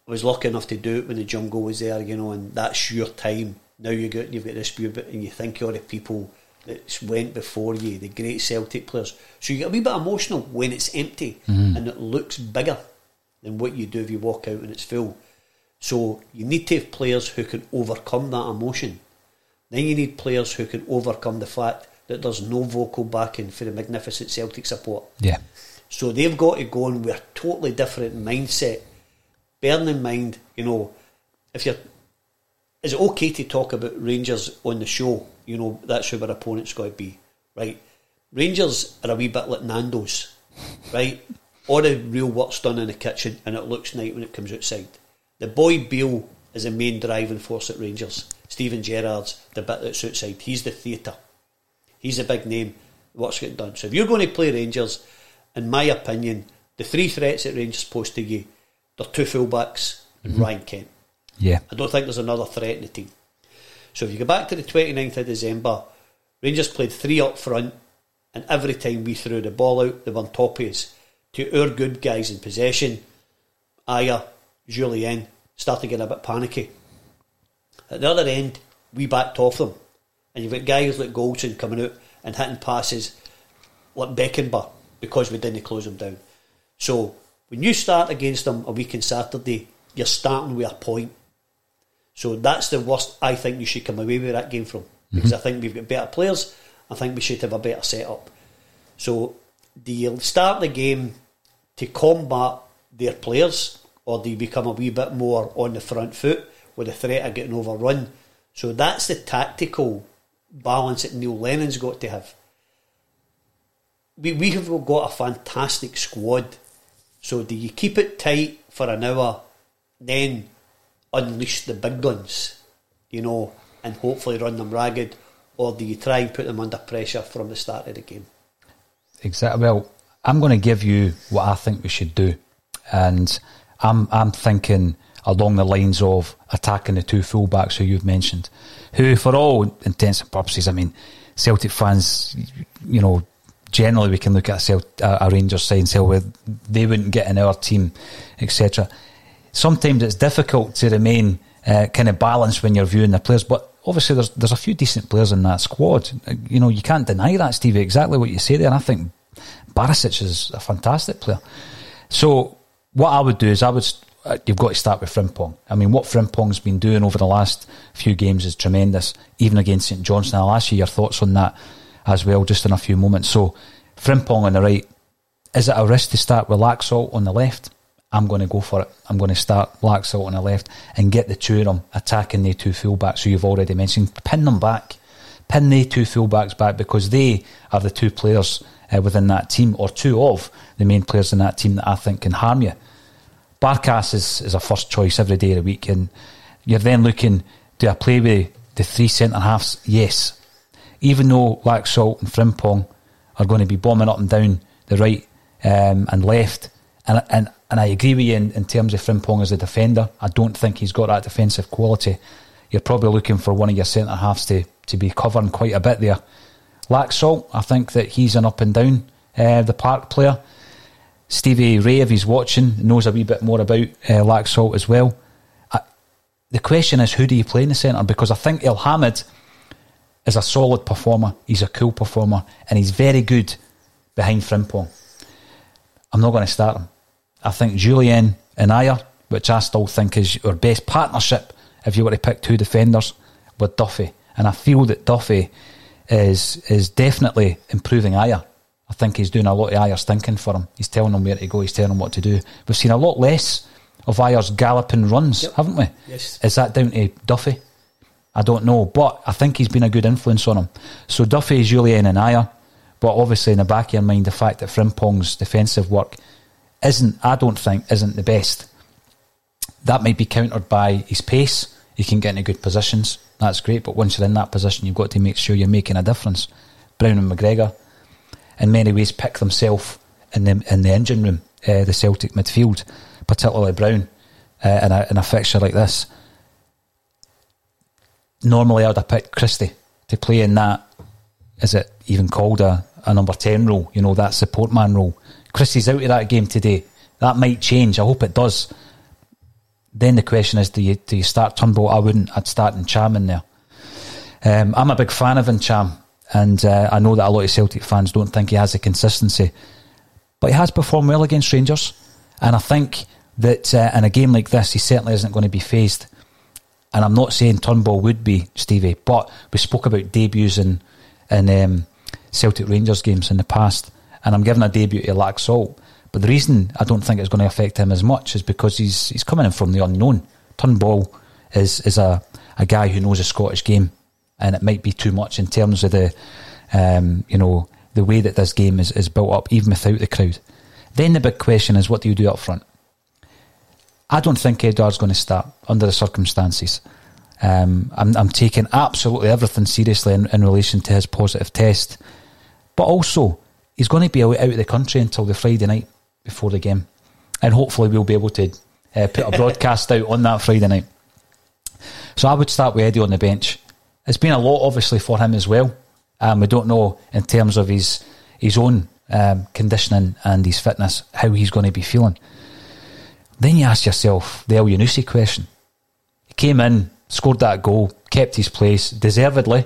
I was lucky enough to do it when the jungle was there, you know, and that's your time. Now you get you've got this view, but and you think of all the people that went before you, the great Celtic players. So you get a wee bit emotional when it's empty mm-hmm. and it looks bigger than what you do if you walk out and it's full. So you need to have players who can overcome that emotion. Then you need players who can overcome the fact that there's no vocal backing for the magnificent Celtic support. Yeah. So they've got to go in with a totally different mindset. Bearing in mind, you know, if you're, is it okay to talk about Rangers on the show? You know, that's who our opponent's got to be, right? Rangers are a wee bit like Nando's, right? All the real work's done in the kitchen and it looks nice when it comes outside. The boy Beale is the main driving force at Rangers. Steven Gerrard's the bit that's outside. He's the theatre. He's a big name. What's getting done? So if you're going to play Rangers, in my opinion, the three threats that Rangers pose to you, they're two fullbacks and mm-hmm. Ryan Kent. Yeah. I don't think there's another threat in the team. So if you go back to the 29th of December, Rangers played three up front, and every time we threw the ball out, they were on top of us. To our good guys in possession, Ajer, Jullien, started getting a bit panicky. At the other end, we backed off them. And you've got guys like Goldson coming out and hitting passes like Beckenbauer because we didn't close them down. So when you start against them a week on Saturday, you're starting with a point. So that's the worst I think you should come away with that game from. Mhm. Because I think we've got better players. I think we should have a better setup. So do you start the game to combat their players or do you become a wee bit more on the front foot with the threat of getting overrun? So that's the tactical balance that Neil Lennon's got to have. We, we have got a fantastic squad. So do you keep it tight for an hour, then unleash the big guns, you know, and hopefully run them ragged, or do you try and put them under pressure from the start of the game? Exactly. Well, I'm going to give you what I think we should do, and I'm I'm thinking along the lines of attacking the two fullbacks who you've mentioned, who, for all intents and purposes, I mean, Celtic fans, you know, generally we can look at a, Celt- a Rangers side and say, well, they wouldn't get in our team, etc. Sometimes it's difficult to remain uh, kind of balanced when you're viewing the players, but obviously there's there's a few decent players in that squad. You know, you can't deny that, Stevie. Exactly what you say there. And I think Barisic is a fantastic player. So what I would do is I would you've got to start with Frimpong. I mean, what Frimpong's been doing over the last few games is tremendous, even against St Johnstone. I'll ask you your thoughts on that as well, just in a few moments. So Frimpong on the right. Is it a risk to start with Laxalt on the left? I'm going to go for it. I'm going to start Laxalt on the left and get the two of them attacking the two fullbacks who you've already mentioned. Pin them back. pin the two fullbacks back because they are the two players uh, within that team, or two of the main players in that team that I think can harm you. Barkas is, is a first choice every day of the week, and you're then looking, do I play with the three centre halves? Yes. Even though Laxalt and Frimpong are going to be bombing up and down the right um, and left, and, and, and I agree with you in, in terms of Frimpong as a defender. I don't think he's got that defensive quality. You're probably looking for one of your centre halves to, to be covering quite a bit there. Laxalt, I think that he's an up and down uh, the park player. Stevie Ray, if he's watching, knows a wee bit more about uh, Laxalt as well. I, the question is, who do you play in the centre? Because I think Elhamed is a solid performer. He's a cool performer, and he's very good behind Frimpong. I'm not going to start him. I think Jullien and Ajer, which I still think is our best partnership if you were to pick two defenders, with Duffy. And I feel that Duffy is is definitely improving Ajer. I think he's doing a lot of Ajer's thinking for him. He's telling him where to go, he's telling him what to do. We've seen a lot less of Ajer's galloping runs, Yep. haven't we? Yes. Is that down to Duffy? I don't know, but I think he's been a good influence on him. So Duffy, is Jullien, and Ajer, but obviously in the back of your mind, the fact that Frimpong's defensive work isn't, I don't think, isn't the best. That might be countered by his pace. He can get into good positions. That's great, but once you're in that position, you've got to make sure you're making a difference. Brown and McGregor, in many ways, pick themselves in the in the engine room, uh, the Celtic midfield, particularly Brown, uh, in, a, in a fixture like this normally I'd have picked Christie to play in that. Is it even called a, a number 10 role? You know, that support man role. Christie's out of that game today. That might change. I hope it does. Then the question is do you, do you start Turnbull? I wouldn't. I'd start Ntcham in there. Um, I'm a big fan of Ntcham, and uh, I know that a lot of Celtic fans don't think he has the consistency. But he has performed well against Rangers. And I think that uh, in a game like this, he certainly isn't going to be phased and I'm not saying Turnbull would be Stevie, but we spoke about debuts in in um, Celtic Rangers games in the past, and I'm giving a debut to Laxalt. But the reason I don't think it's going to affect him as much is because he's he's coming in from the unknown. Turnbull is is a, a guy who knows a Scottish game, and it might be too much in terms of the um, you know the way that this game is, is built up, even without the crowd. Then the big question is, what do you do up front? I don't think Edouard's going to start under the circumstances. Um, I'm, I'm taking absolutely everything seriously in, in relation to his positive test, but also he's going to be out, of the country until the Friday night before the game, and hopefully we'll be able to uh, put a broadcast out on that Friday night. So I would start with Eddie on the bench. It's been a lot, obviously, for him as well. Um, we don't know in terms of his his own um, conditioning and his fitness how he's going to be feeling. Then you ask yourself the Elyounoussi question. He came in, scored that goal, kept his place, deservedly.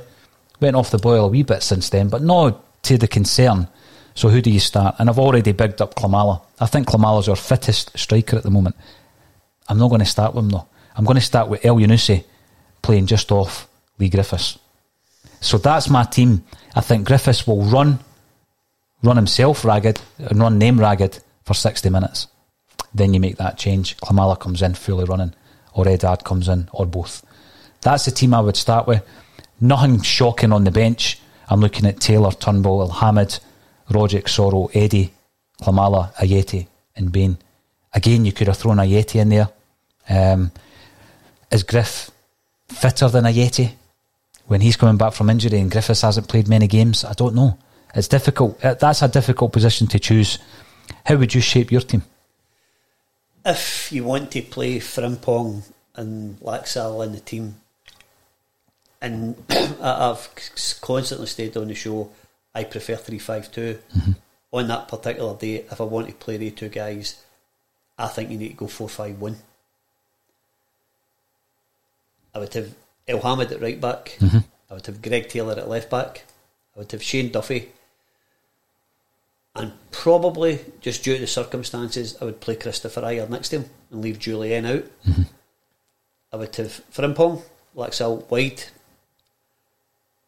Went off the boil a wee bit since then, but not to the concern. So who do you start? And I've already bigged up Klimala. I think Klimala's our fittest striker at the moment. I'm not going to start with him though. I'm going to start with Elyounoussi playing just off Lee Griffiths. So that's my team. I think Griffiths will run, run himself ragged, and run name ragged for 60 minutes. Then you make that change. Klimala comes in fully running, or Edouard comes in, or both. That's the team I would start with. Nothing shocking on the bench. I'm looking at Taylor, Turnbull, Elhamed, Rogic, Soro, Eddie, Klimala, Ajeti, and Bain. Again, you could have thrown Ajeti in there. Um, is Griff fitter than Ajeti when he's coming back from injury and Griffiths hasn't played many games? I don't know. It's difficult. Uh, That's a difficult position to choose. How would you shape your team? If you want to play Frimpong and Laxal in the team, and I've constantly stayed on the show, I prefer 3 5 2. On that particular day, if I want to play the two guys, I think you need to go 4 5 1. I would have Elhamed at right back. Mm-hmm. I would have Greg Taylor at left back. I would have Shane Duffy. And probably, just due to the circumstances, I would play Christopher Ajer next to him and leave Jullien out. Mm-hmm. I would have Frimpong, Laxal wide,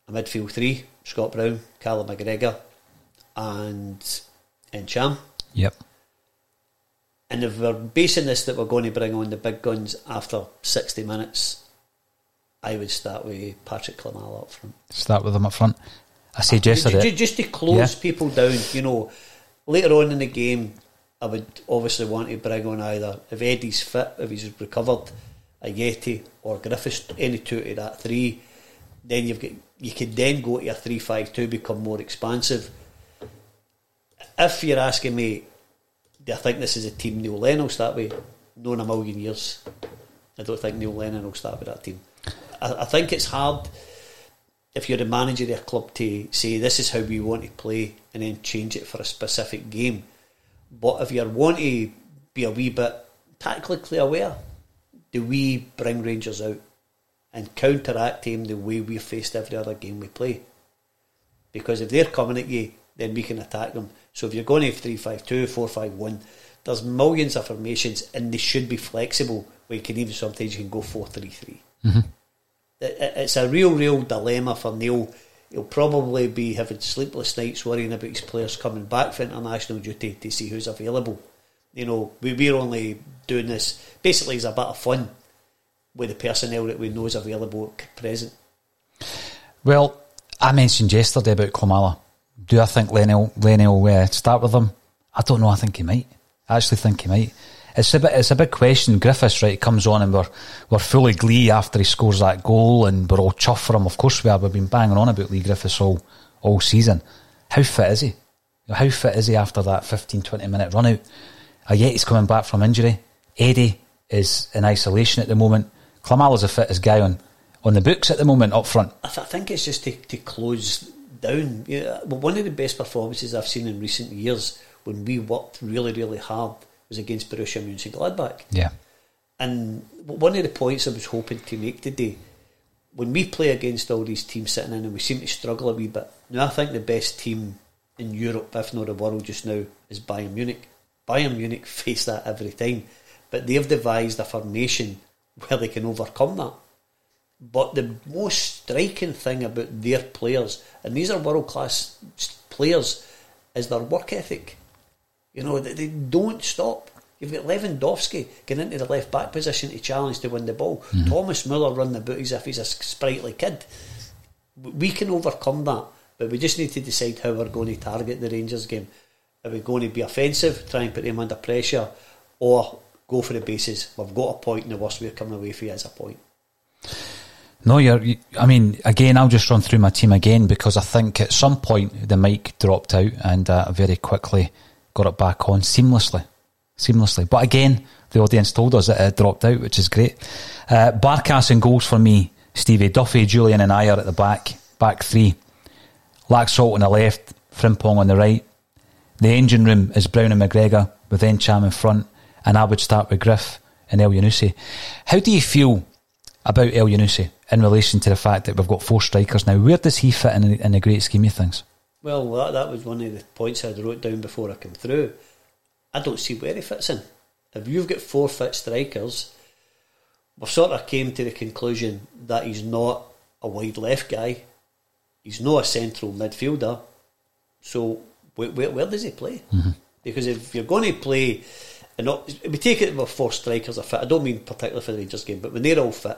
a midfield three, Scott Brown, Callum McGregor, and Ntcham. Yep. And if we're basing this that we're going to bring on the big guns after 60 minutes, I would start with Patrick Klimala up front. Start with him up front. I said yesterday. Just to close Yeah. people down, you know, later on in the game, I would obviously want to bring on either if Eddie's fit, if he's recovered, Ajeti or Griffiths, any two of that three. Then you've got you could then go to a three five two, become more expansive. If you're asking me, do I think this is a team Neil Lennon will start with? No, in a million years. I don't think Neil Lennon will start with that team. I, I think it's hard if you're the manager of a club to say this is how we want to play and then change it for a specific game. But if you want to be a wee bit tactically aware, do we bring Rangers out and counteract them the way we've faced every other game we play? Because if they're coming at you, then we can attack them. So if you're going to 3 5 2, 4 5 1, there's millions of formations and they should be flexible where you can even sometimes you can go 4 3 3 it- it- it's a real, real dilemma for Neil. He'll probably be having sleepless nights worrying about his players coming back for international duty to see who's available. You know, we, we're only doing this basically as a bit of fun with the personnel that we know is available at present. Well, I mentioned yesterday about Klimala. Do I think Lenny will, Lenny will uh, start with him? I don't know. I think he might. I actually think he might. It's a bit. It's a big question. Griffiths right comes on and we're we're fully glee after he scores that goal and we're all chuffed for him. Of course we are. We've been banging on about Lee Griffiths all all season. How fit is he? How fit is he after that 15, 20 minute run out? Uh, yet he's coming back from injury. Eddie is in isolation at the moment. Klimala's the fittest guy on on the books at the moment up front. I, th- I think it's just to, to close down. Yeah, one of the best performances I've seen in recent years when we worked really, really hard was against Borussia Mönchengladbach. Yeah. And one of the points I was hoping to make today, when we play against all these teams sitting in and we seem to struggle a wee bit, now I think the best team in Europe, if not the world just now, is Bayern Munich. Bayern Munich face that every time, but they've devised a formation where they can overcome that. But the most striking thing about their players, and these are world class players, is their work ethic. You know, they, they don't stop. You've got Lewandowski getting into the left back position to challenge to win the ball. Thomas Muller running about as if he's a sprightly kid. We can overcome that, but we just need to decide how we're going to target the Rangers game. Are we going to be offensive, try and put them under pressure, or go for the bases? We've got a point, and the worst we're coming away for is a point. No, you're. You, I mean, again, I'll just run through my team again because I think at some point the mic dropped out and uh, very quickly got it back on seamlessly, seamlessly. But again, the audience told us that it dropped out, which is great. Uh, Barkas and goals for me, Stevie Duffy, Jullien, and I are at the back, back three. Laxalt on the left, Frimpong on the right. The engine room is Brown and McGregor with Ntcham in front, and I would start with Griff and Elyounoussi. How do you feel about Elyounoussi in relation to the fact that we've got four strikers now? Where does he fit in, in the great scheme of things? Well, that, that was one of the points I wrote down before I came through. I don't see where he fits in. If you've got four fit strikers, we've sort of came to the conclusion that he's not a wide left guy. He's not a central midfielder. So where, where, where does he play? Mm-hmm. Because if you're going to play, and not, we take it with four strikers are fit. I don't mean particularly for the Rangers game, but when they're all fit,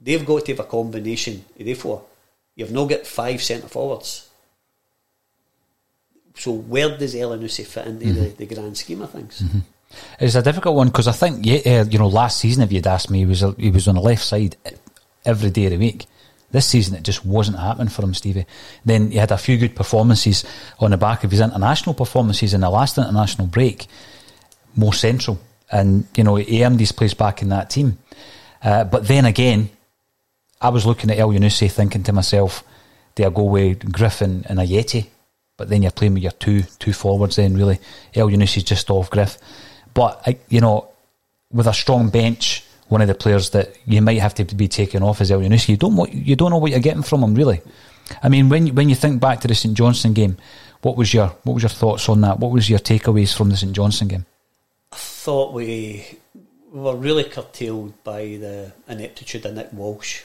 they've got to have a combination of the four. You've not got five centre forwards. So where does Elyounoussi fit into the, the grand scheme of things? It's a difficult one because I think, yeah, uh, you know, last season, if you'd asked me, he was, he was on the left side every day of the week. This season, it just wasn't happening for him, Stevie. Then he had a few good performances on the back of his international performances in the last international break, more central. And, you know, he earned his place back in that team. Uh, but then again, I was looking at Elyounoussi thinking to myself, do I go with Griffin and Ajeti? But then you're playing with your two two forwards then, really. Elyounoussi's just off Griff. But, I, you know, with a strong bench, one of the players that you might have to be taken off is Elyounoussi. You don't, what, you don't know what you're getting from him, really. I mean, when, when you think back to the St Johnstone game, what was your what was your thoughts on that? What was your takeaways from the St Johnstone game? I thought we were really curtailed by the ineptitude of Nick Walsh,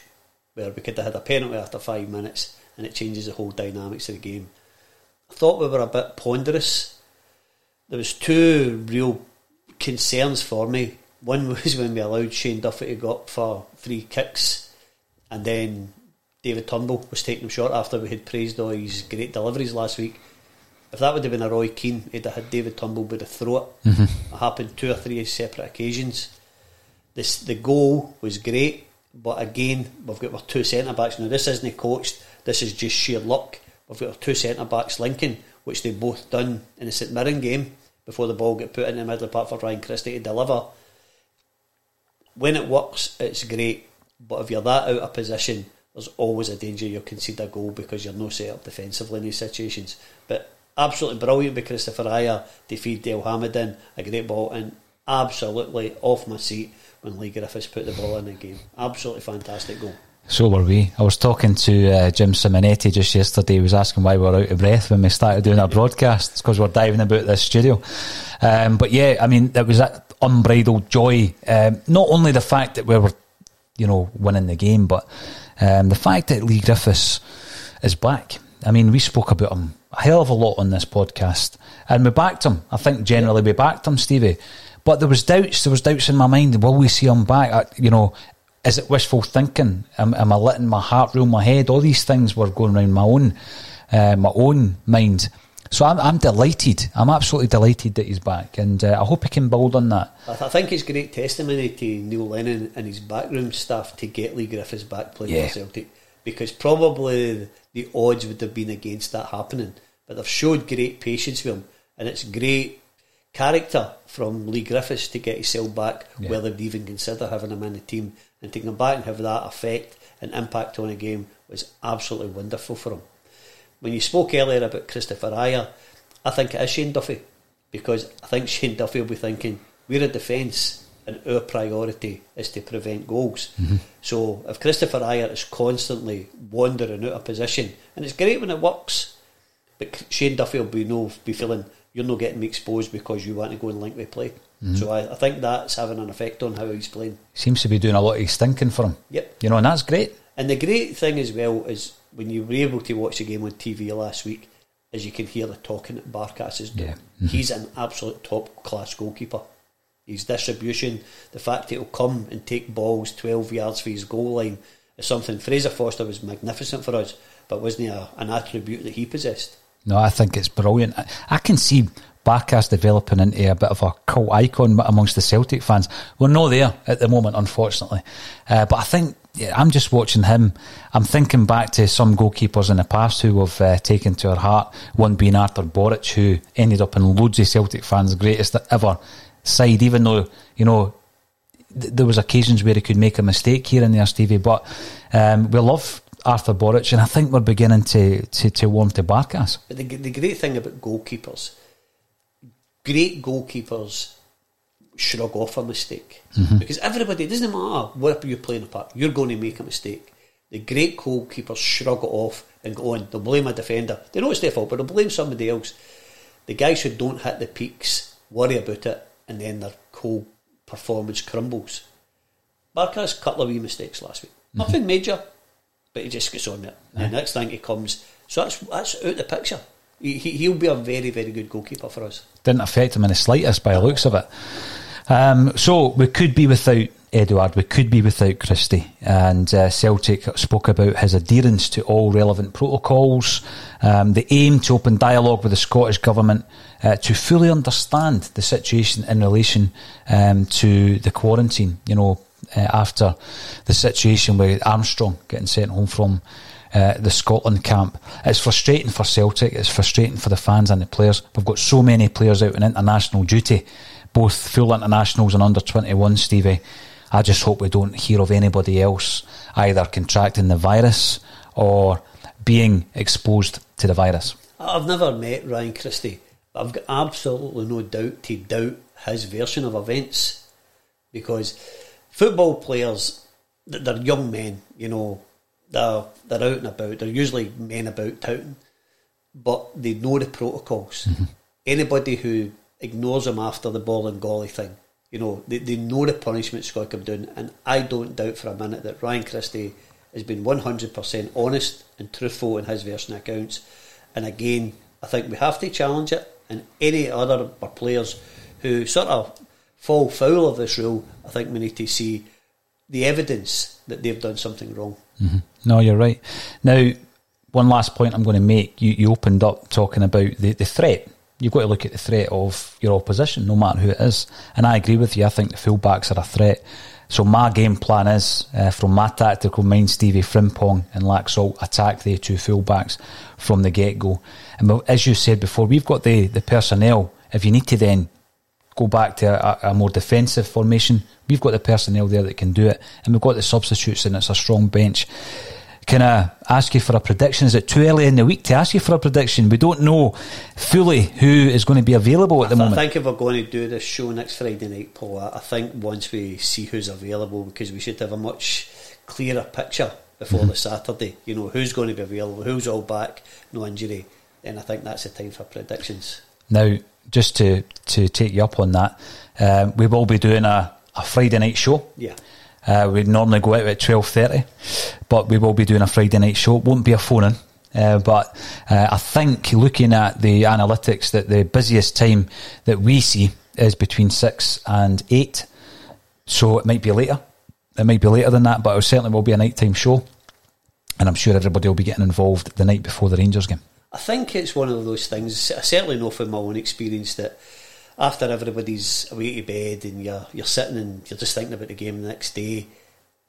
where we could have had a penalty after five minutes and it changes the whole dynamics of the game. Thought we were a bit ponderous. There was two real concerns for me. One was when we allowed Shane Duffy to go up for three kicks and then David Turnbull was taking him short after we had praised all his great deliveries last week. If that would have been a Roy Keane, he'd have had David Turnbull by the throat. Mm-hmm. It happened two or three separate occasions. This the goal was great, but again we've got our two centre backs now. This isn't coached. This is just sheer luck. We've got our two centre backs linking, which they both done in the St Mirren game before the ball got put in the middle of the park for Ryan Christie to deliver. When it works, it's great. But if you're that out of position, there's always a danger you'll concede a goal because you're not set up defensively in these situations. But absolutely brilliant by Christopher Ajer to feed Dale Hamilton a great ball and absolutely off my seat when Lee Griffiths put the ball in the game. Absolutely fantastic goal. So were we. I was talking to uh, Jim Simonetti just yesterday. He was asking why we were out of breath when we started doing our broadcast. It's because we're diving about this studio. Um, but yeah, I mean, it was that unbridled joy. Um, not only the fact that we were, you know, winning the game, but um, the fact that Lee Griffiths is back. I mean, we spoke about him a hell of a lot on this podcast, and we backed him. I think generally we backed him, Stevie. But there was doubts. There was doubts in my mind. Will we see him back? I, you know, is it wishful thinking? Am, am, I letting my heart rule my head? All these things were going around my own, uh, my own mind. So I'm, I'm, delighted. I'm absolutely delighted that he's back, and uh, I hope he can build on that. I, th- I, think it's great testimony to Neil Lennon and his backroom staff to get Leigh Griffiths back playing yeah. for Celtic, because probably the odds would have been against that happening. But they've showed great patience with him, and it's great character from Leigh Griffiths to get himself back, yeah. whether they'd even consider having him in the team and to come back and have that effect and impact on a game was absolutely wonderful for him. When you spoke earlier about Christopher Ajer, I think it is Shane Duffy because I think Shane Duffy will be thinking we're a defence and our priority is to prevent goals. Mm-hmm. So if Christopher Ajer is constantly wandering out of position, and it's great when it works, but Shane Duffy will be no be feeling you're not getting me exposed because you want to go and link me play. Mm-hmm. So I, I, think that's having an effect on how he's playing. Seems to be doing a lot of his thinking for him. Yep. You know, and that's great. And the great thing as well is when you were able to watch the game on TV last week, is you can hear the talking that Barkas is doing. Yeah. Mm-hmm. He's an absolute top class goalkeeper. His distribution, the fact that he'll come and take balls 12 yards for his goal line is something Fraser Forster was magnificent for us, but wasn't a, an attribute that he possessed. No, I think it's brilliant. I, I can see Barkas developing into a bit of a cult icon amongst the Celtic fans. We're not there at the moment, unfortunately. Uh, but I think yeah, I'm just watching him. I'm thinking back to some goalkeepers in the past who have uh, taken to our heart. One being Artur Boruc, who ended up in loads of Celtic fans' greatest ever side, even though, you know, th- there was occasions where he could make a mistake here and there, Stevie. But um, we love Artur Boruc, and I think we're beginning to, to, to warm to Barkas. But the, the great thing about goalkeepers, great goalkeepers shrug off a mistake mm-hmm. because everybody it doesn't matter where you're playing a part, you're going to make a mistake. The great goalkeepers shrug it off and go on. They'll blame a defender. They know it's their fault, but they'll blame somebody else. The guys who don't hit the peaks worry about it, and then their whole performance crumbles. Barkas cut a couple of wee mistakes last week. Mm-hmm. Nothing major, but he just gets on it. And the next thing he comes, so that's that's out the picture. He, he'll be a very, very good goalkeeper for us. Didn't affect him in the slightest by the looks of it. Um, so we could be without Edouard, we could be without Christie, and uh, Celtic spoke about his adherence to all relevant protocols, um, the aim to open dialogue with the Scottish Government uh, to fully understand the situation in relation um, to the quarantine, you know, uh, after the situation with Armstrong getting sent home from uh, the Scotland camp. It's frustrating for Celtic, it's frustrating for the fans and the players. We've got so many players out on international duty both full internationals and under 21, Stevie. I just hope we don't hear of anybody else either contracting the virus or being exposed to the virus. I've never met Ryan Christie, but I've got absolutely no doubt to doubt his version of events because football players, they're young men, you know, they're, they're out and about, they're usually men about town, but they know the protocols. Mm-hmm. Anybody who ignores them after the Bolingoli thing. You know, they, they know the punishment's going to come down, and I don't doubt for a minute that Ryan Christie has been 100% honest and truthful in his version of accounts. And again, I think we have to challenge it, and any other players who sort of fall foul of this rule, I think we need to see the evidence that they've done something wrong. Mm-hmm. No, you're right. Now, one last point I'm going to make. You, you opened up talking about the, the threat. You've got to look at the threat of your opposition, no matter who it is. And I agree with you. I think the fullbacks are a threat. So my game plan is, uh, from my tactical mind, Stevie Frimpong and Laxalt attack the two fullbacks from the get-go. And as you said before, we've got the, the personnel. If you need to then go back to a, a, more defensive formation, we've got the personnel there that can do it. And we've got the substitutes and it's a strong bench. Can I ask you for a prediction? Is it too early in the week to ask you for a prediction? We don't know fully who is going to be available at the I moment. I think if we're going to do this show next Friday night, Paul, I think once we see who's available, because we should have a much clearer picture before mm-hmm. the Saturday. You know who's going to be available, who's all back, no injury, and I think that's the time for predictions. Now, just to to take you up on that, um, we will be doing a, a Friday night show. Yeah. Uh, we normally go out at twelve thirty, but we will be doing a Friday night show. It won't be a phone in. Uh, but uh, I think looking at the analytics, that the busiest time that we see is between six and eight. So it might be later. It might be later than that, but it certainly will be a nighttime show. And I'm sure everybody will be getting involved the night before the Rangers game. I think it's one of those things. I certainly know from my own experience that after everybody's away to bed and you're you're sitting and you're just thinking about the game the next day,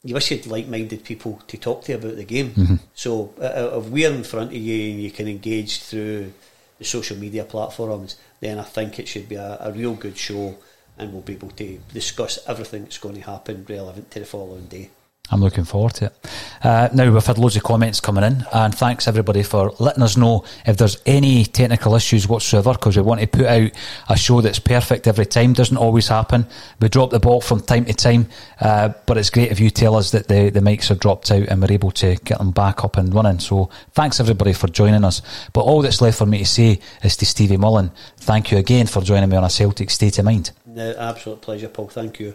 you wish you had like-minded people to talk to you about the game. Mm-hmm. So uh, if we're in front of you and you can engage through the social media platforms, then I think it should be a, a real good show, and we'll be able to discuss everything that's going to happen relevant to the following day. I'm looking forward to it. Uh, now, we've had loads of comments coming in, and thanks everybody for letting us know if there's any technical issues whatsoever, because we want to put out a show that's perfect every time. Doesn't always happen. We drop the ball from time to time, uh, but it's great if you tell us that the, the mics are dropped out and we're able to get them back up and running. So, thanks everybody for joining us. But all that's left for me to say is to Stevie Mullen, thank you again for joining me on a Celtic State of Mind. No, absolute pleasure, Paul. Thank you.